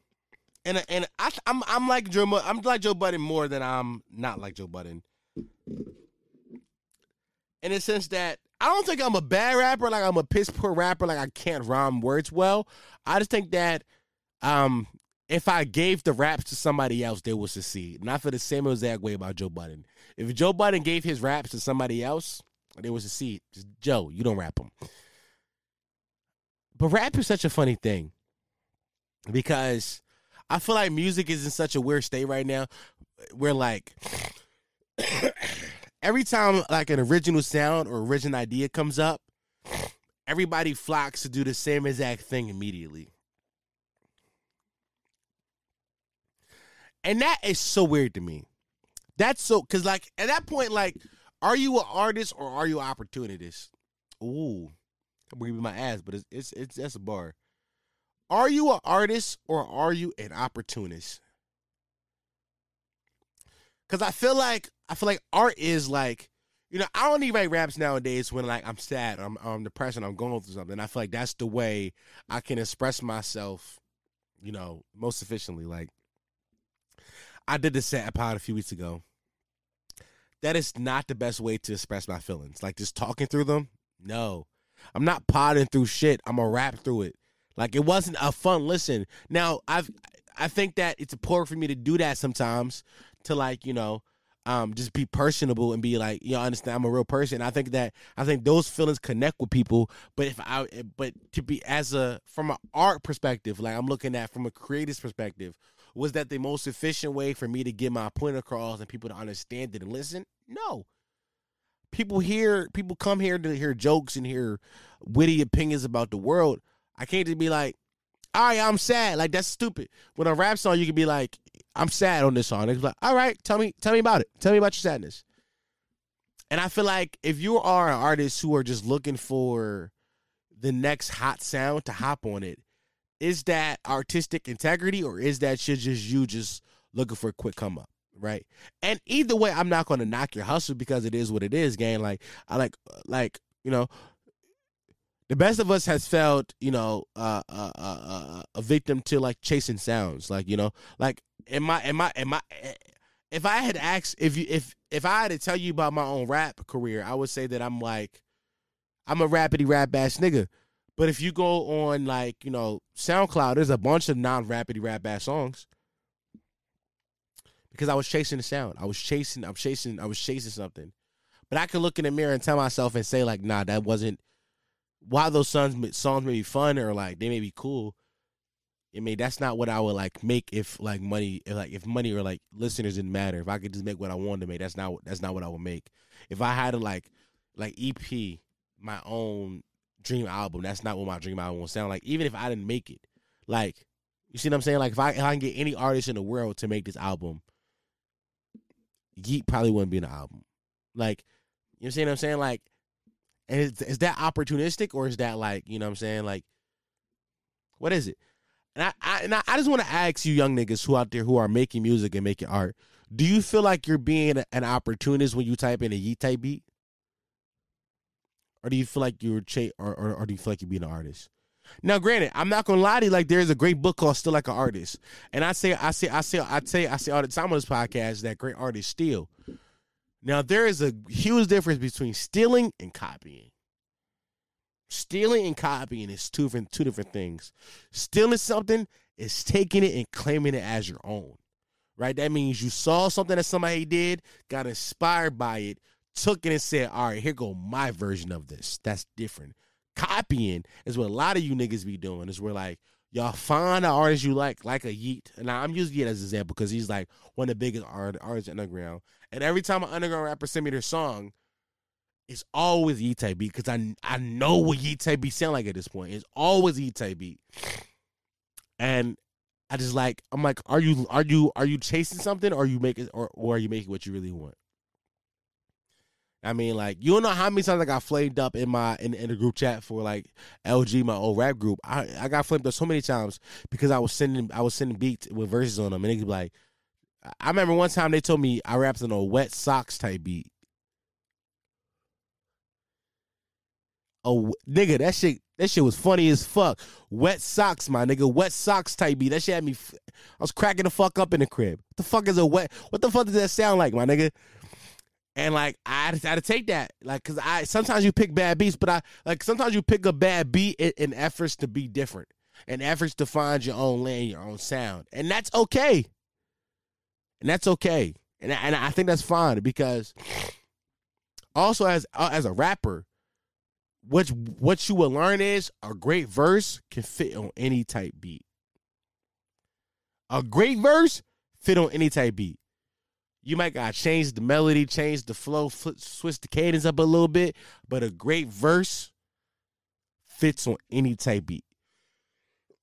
and and I, I'm I'm like Joe I'm like Joe Budden more than I'm not like Joe Budden. In a sense that I don't think I'm a bad rapper, like I'm a piss poor rapper, like I can't rhyme words well. I just think that um if I gave the raps to somebody else, they would succeed. Not for the same exact way about Joe Budden. If Joe Budden gave his raps to somebody else, they would succeed. Just, Joe, you don't rap them. But rap is such a funny thing because I feel like music is in such a weird state right now. We're like every time like an original sound or original idea comes up, everybody flocks to do the same exact thing immediately. And that is so weird to me. That's so cause like at that point, like, are you an artist or are you an opportunist? Ooh, I'm gonna my ass, but it's it's it's that's a bar. Are you an artist or are you an opportunist? Cause I feel like I feel like art is like, you know, I even write raps nowadays when like I'm sad, I'm, I'm depressed, and I'm going through something. I feel like that's the way I can express myself, you know, most efficiently. Like I did the set pod a few weeks ago. That is not the best way to express my feelings. Like just talking through them. No, I'm not potting through shit. I'm gonna rap through it. Like it wasn't a fun listen. Now I've I think that it's important for me to do that sometimes to like you know um, just be personable and be like, you know, understand I'm a real person. I think that I think those feelings connect with people. But if I, but to be as a from an art perspective, like I'm looking at from a creative perspective, was that the most efficient way for me to get my point across and people to understand it and listen? No. People hear, people come here to hear jokes and hear witty opinions about the world. I can't just be like, all right, I'm sad. Like that's stupid. With a rap song, you can be like, I'm sad on this song. It's like, all right, tell me, tell me about it. Tell me about your sadness. And I feel like if you are an artist who are just looking for the next hot sound to hop on it, is that artistic integrity or is that shit just you just looking for a quick come up? Right. And either way, I'm not gonna knock your hustle because it is what it is, gang. Like I like like, you know, the best of us has felt, you know, uh, uh, uh, a victim to like chasing sounds. Like, you know, like am I, am I, am I? If I had asked, if you, if if I had to tell you about my own rap career, I would say that I'm like, I'm a rapidy rap ass nigga. But if you go on like, you know, SoundCloud, there's a bunch of non rapidy rap ass songs. Because I was chasing the sound. I was chasing, I'm chasing, I was chasing something. But I could look in the mirror and tell myself and say, like, nah, that wasn't while those songs songs may be fun or like they may be cool, I mean that's not what I would like make if like money if like if money or like listeners didn't matter. If I could just make what I wanted to make, that's not that's not what I would make. If I had to like like EP my own dream album, that's not what my dream album would sound like. Even if I didn't make it, like you see what I'm saying? Like if I if I can get any artist in the world to make this album, Yeat probably wouldn't be an album. Like you know what I'm saying? Like and is, is that opportunistic or is that like, you know what I'm saying? Like, what is it? And I, I and I, I just want to ask you young niggas who out there who are making music and making art, do you feel like you're being an opportunist when you type in a Yeat type beat? Or do you feel like you're cha- or, or, or do you feel like you're being an artist? Now, granted, I'm not gonna lie to you. Like, there's a great book called "Steal Like an Artist," and I say, I say, I say, I say, I say all the time on this podcast that great artists steal. Now, there is a huge difference between stealing and copying. Stealing and copying is two different two different things. Stealing something is taking it and claiming it as your own. Right? That means you saw something that somebody did, got inspired by it, took it and said, "All right, here go my version of this." That's different. Copying is what a lot of you niggas be doing. Is where like y'all find an artist you like, like a Yeat. And I'm using Yeat as an example because he's like one of the biggest art, artists underground. And every time an underground rapper send me their song, it's always Yeat type beat because I I know what Yeat type beat sound like at this point. It's always Yeat type beat. And I just like I'm like, are you are you are you chasing something or are you making or, or are you making what you really want? I mean, like you don't know how many times I got flamed up in my in, in the group chat for like LG, my old rap group. I, I got flamed up so many times because I was sending I was sending beats with verses on them, and they be like, I remember one time they told me I rapped on a wet socks type beat. Oh nigga, that shit that shit was funny as fuck. Wet socks, my nigga, wet socks type beat. That shit had me. I was cracking the fuck up in the crib. What the fuck is a wet? What the fuck does that sound like, my nigga? And like I to, had to take that, like, cause I sometimes you pick bad beats, but I like sometimes you pick a bad beat in, in efforts to be different, and efforts to find your own lane, your own sound, and that's okay. And that's okay, and I- and I think that's fine because also as uh, as a rapper, what what you will learn is a great verse can fit on any type beat. A great verse fit on any type beat. You might gotta change the melody, change the flow, fl- switch the cadence up a little bit, but a great verse fits on any type beat.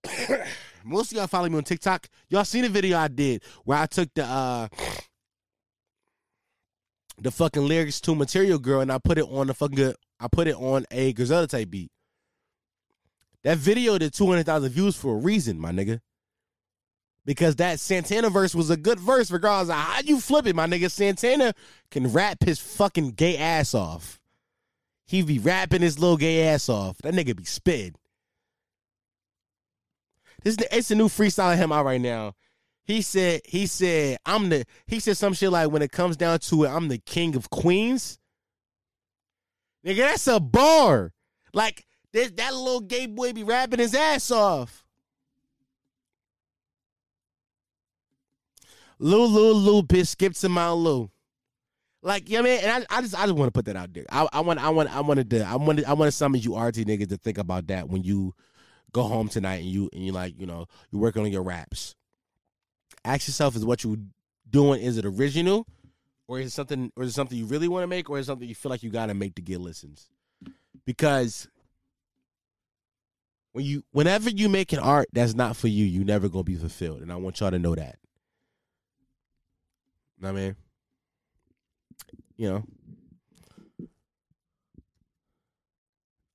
Most of y'all follow me on TikTok. Y'all seen the video I did where I took the uh the fucking lyrics to Material Girl and I put it on the fucking I put it on a Griselda type beat. That video did 200,000 views for a reason, my nigga. Because that Santana verse was a good verse, regardless of how you flip it, my nigga. Santana can rap his fucking gay ass off. He be rapping his little gay ass off. That nigga be spitting. This it's a new freestyle of him out right now. He said, he said, I'm the he said some shit like when it comes down to it, I'm the king of queens. Nigga, that's a bar. Like this, that little gay boy be rapping his ass off. Lou, Lou, bitch, skip to my Lou. Like, you yeah, man, and I, I just, I just want to put that out there. I, I want, I want, I wanted to, I wanted, I wanted some of you RT niggas to think about that when you go home tonight and you, and you like, you know, you're working on your raps. Ask yourself, is what you doing is it original, or is it something, or is it something you really want to make, or is it something you feel like you got to make to get listens? Because when you, whenever you making art that's not for you, you never gonna be fulfilled, and I want y'all to know that. I mean, you know,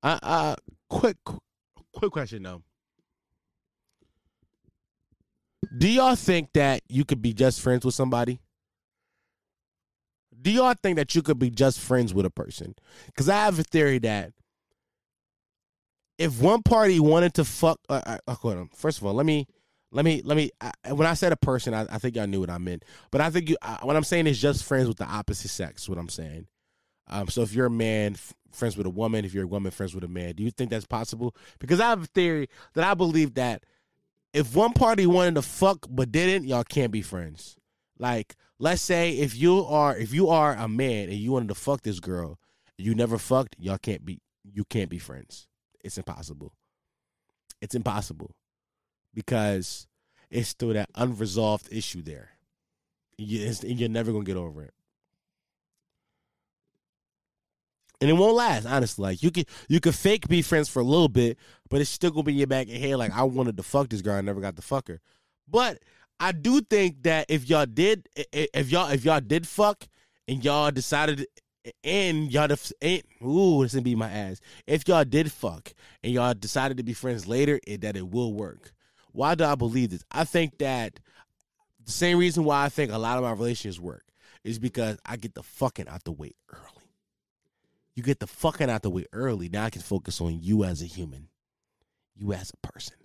I, I quick, quick question though. Do y'all think that you could be just friends with somebody? Do y'all think that you could be just friends with a person? Because I have a theory that if one party wanted to fuck, uh, uh, uh, hold on. First of all, let me, let me, let me. I, when I said a person, I, I think y'all knew what I meant. But I think you, uh, what I'm saying is just friends with the opposite sex. What I'm saying. Um, so if you're a man, f- friends with a woman. If you're a woman, friends with a man. Do you think that's possible? Because I have a theory that I believe that if one party wanted to fuck but didn't, y'all can't be friends. Like, let's say if you are if you are a man and you wanted to fuck this girl, you never fucked, y'all can't be you can't be friends. It's impossible. It's impossible because it's still that unresolved issue there. It's, you're never gonna get over it, and it won't last. Honestly, like you could you could fake be friends for a little bit, but it's still gonna be in your back of your head. Like I wanted to fuck this girl, I never got to fuck her. But I do think that if y'all did, if y'all if y'all did fuck and y'all decided. And y'all, def- and, ooh, this gonna be my ass. If y'all did fuck and y'all decided to be friends later, it, that it will work. Why do I believe this? I think that the same reason why I think a lot of my relationships work is because I get the fucking out the way early. You get the fucking out the way early. Now I can focus on you as a human. you as a person.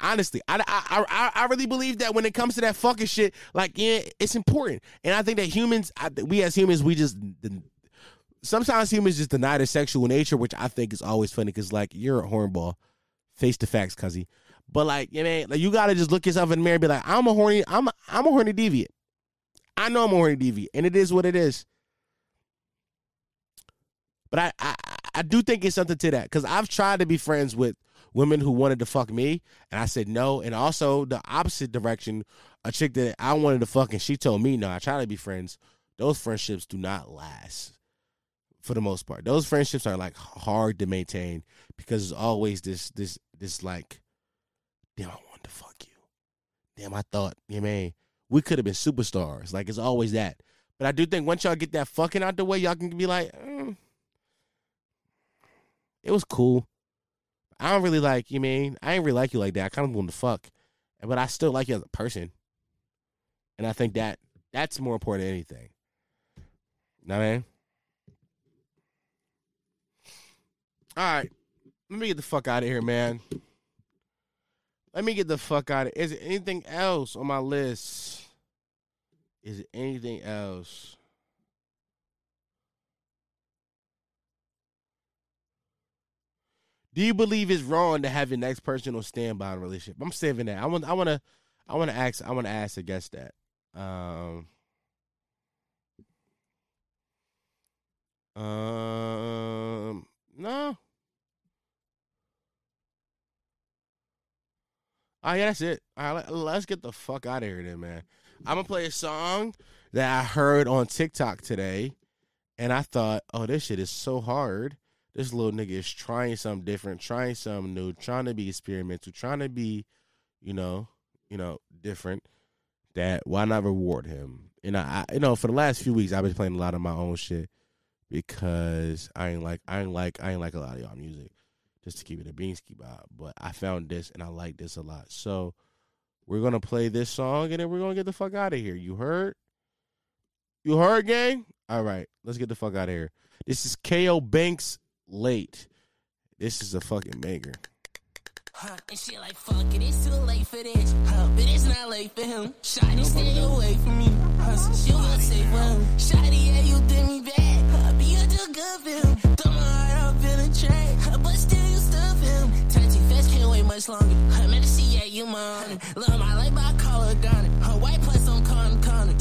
Honestly, I, I I I really believe that when it comes to that fucking shit, like yeah, it's important, and I think that humans, I, we as humans, we just sometimes humans just deny their sexual nature, which I think is always funny because like you're a hornball, face the facts, cuzzy. But like, you know, like you gotta just look yourself in the mirror and be like, I'm a horny, I'm a, I'm a horny deviant. I know I'm a horny deviant, and it is what it is. But I, I, I do think it's something to that because I've tried to be friends with women who wanted to fuck me, and I said no. And also the opposite direction, a chick that I wanted to fuck, and she told me no. I try to be friends. Those friendships do not last for the most part. Those friendships are like hard to maintain because there's always this this this like, damn, I wanted to fuck you. Damn, I thought, you man, we could have been superstars. Like it's always that. But I do think once y'all get that fucking out the way, y'all can be like, mm, it was cool. I don't really like you. Mean I ain't really like you like that. I kind of want to fuck, but I still like you as a person, and I think that that's more important than anything. You know what I mean? All right, let me get the fuck out of here, man. Let me get the fuck out of. Is there anything else on my list? Is it anything else? Do you believe it's wrong to have your next person on standby in relationship? I'm saving that. I want. I want to. I want to ask. I want to ask against that. Um. Um. No. Oh yeah, that's it. All right, let's get the fuck out of here, then, man. I'm gonna play a song that I heard on TikTok today, and I thought, oh, this shit is so hard this little nigga is trying something different, trying something new, trying to be experimental, trying to be, you know, you know, different. That why not reward him? And I, I you know, for the last few weeks, I've been playing a lot of my own shit because I ain't like, I ain't like, I ain't like a lot of y'all music, just to keep it a beansky vibe. But I found this and I like this a lot, so we're gonna play this song and then we're gonna get the fuck out of here. You heard? You heard, gang? All right, let's get the fuck out of here. This is Cayo Banks late. This is a fucking banger. Huh, and she like, fuck it, it's too late for this. Huh, but it's not late for him. Shotty, stay away from me. Huh, so she will say for him. Shotty, yeah, you did me bad. Huh, but you do good for him. Tray. But still you stuff him. Too fast, can't wait much longer. Man, to see, yeah, you honor. Love my life, I call her Ghana. Her white plus on corner, corner.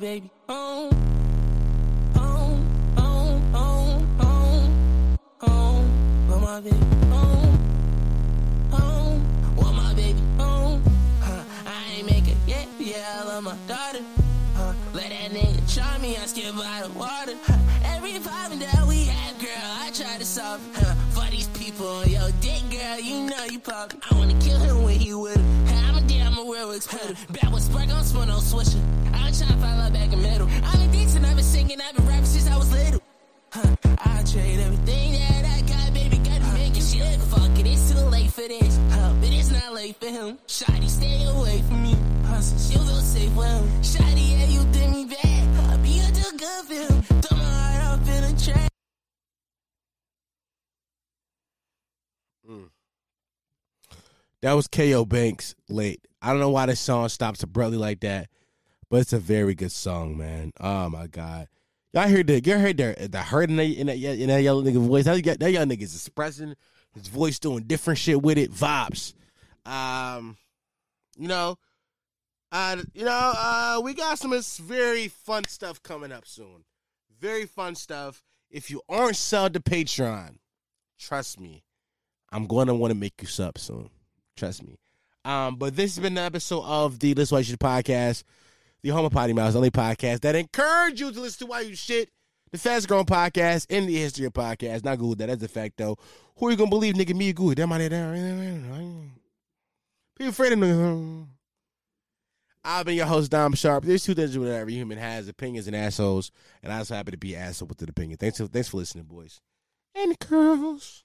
Baby. Home. Home. Home. Home. Home. Want my baby home. Home. Want my baby home. Huh. I ain't make it. Yeah, I love my daughter. Huh. Let that nigga try me, I skip by the water. Huh. Every problem that we have, girl, I try to solve. Huh. For these people your dick, girl, you know you pop. I wanna kill him when he with him. I'm a real. Back with spun on swisher. I'm trying to find out back in middle. I'm a I've been singing, I've been rapping since I was little. Huh. I trade everything that I got, baby, got to make it shit. Fuck it, it's too late for this. Huh. But it's not late for him. Shotty, stay away from me. Huh. She'll feel safe with him. Shotty, yeah, you did me bad. Huh. You do good for him. Throw my heart up in a trash. That was Cayo Banks late. I don't know why this song stops abruptly like that, but it's a very good song, man. Oh my god, y'all heard the y'all heard the the hurt in that in that, in that young nigga voice. That, that young nigga's expressing his voice, doing different shit with it, vibes. Um, you know, uh, you know, uh, we got some very fun stuff coming up soon. Very fun stuff. If you aren't subbed to Patreon, trust me, I'm going to want to make you sub soon. Trust me. Um, but this has been an episode of the Listen Why You Shit podcast, the home of Potty Mouse, only podcast that encourage you to listen to Why You Shit, the fastest growing podcast in the history of podcasts. Not good that. That's a fact, though. Who are you to believe, nigga? Me or good? That might there. People afraid of niggas. I've been your host, Dom Sharpe. There's two things with every human has opinions and assholes, and I was happy to be an asshole with an opinion. Thanks for, thanks for listening, boys and girls.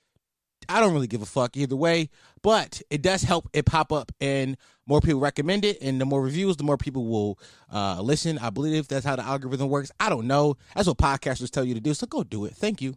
I don't really give a fuck either way, but it does help it pop up and more people recommend it. And the more reviews, the more people will uh, listen. I believe that's how the algorithm works. I don't know. That's what podcasters tell you to do. So go do it. Thank you.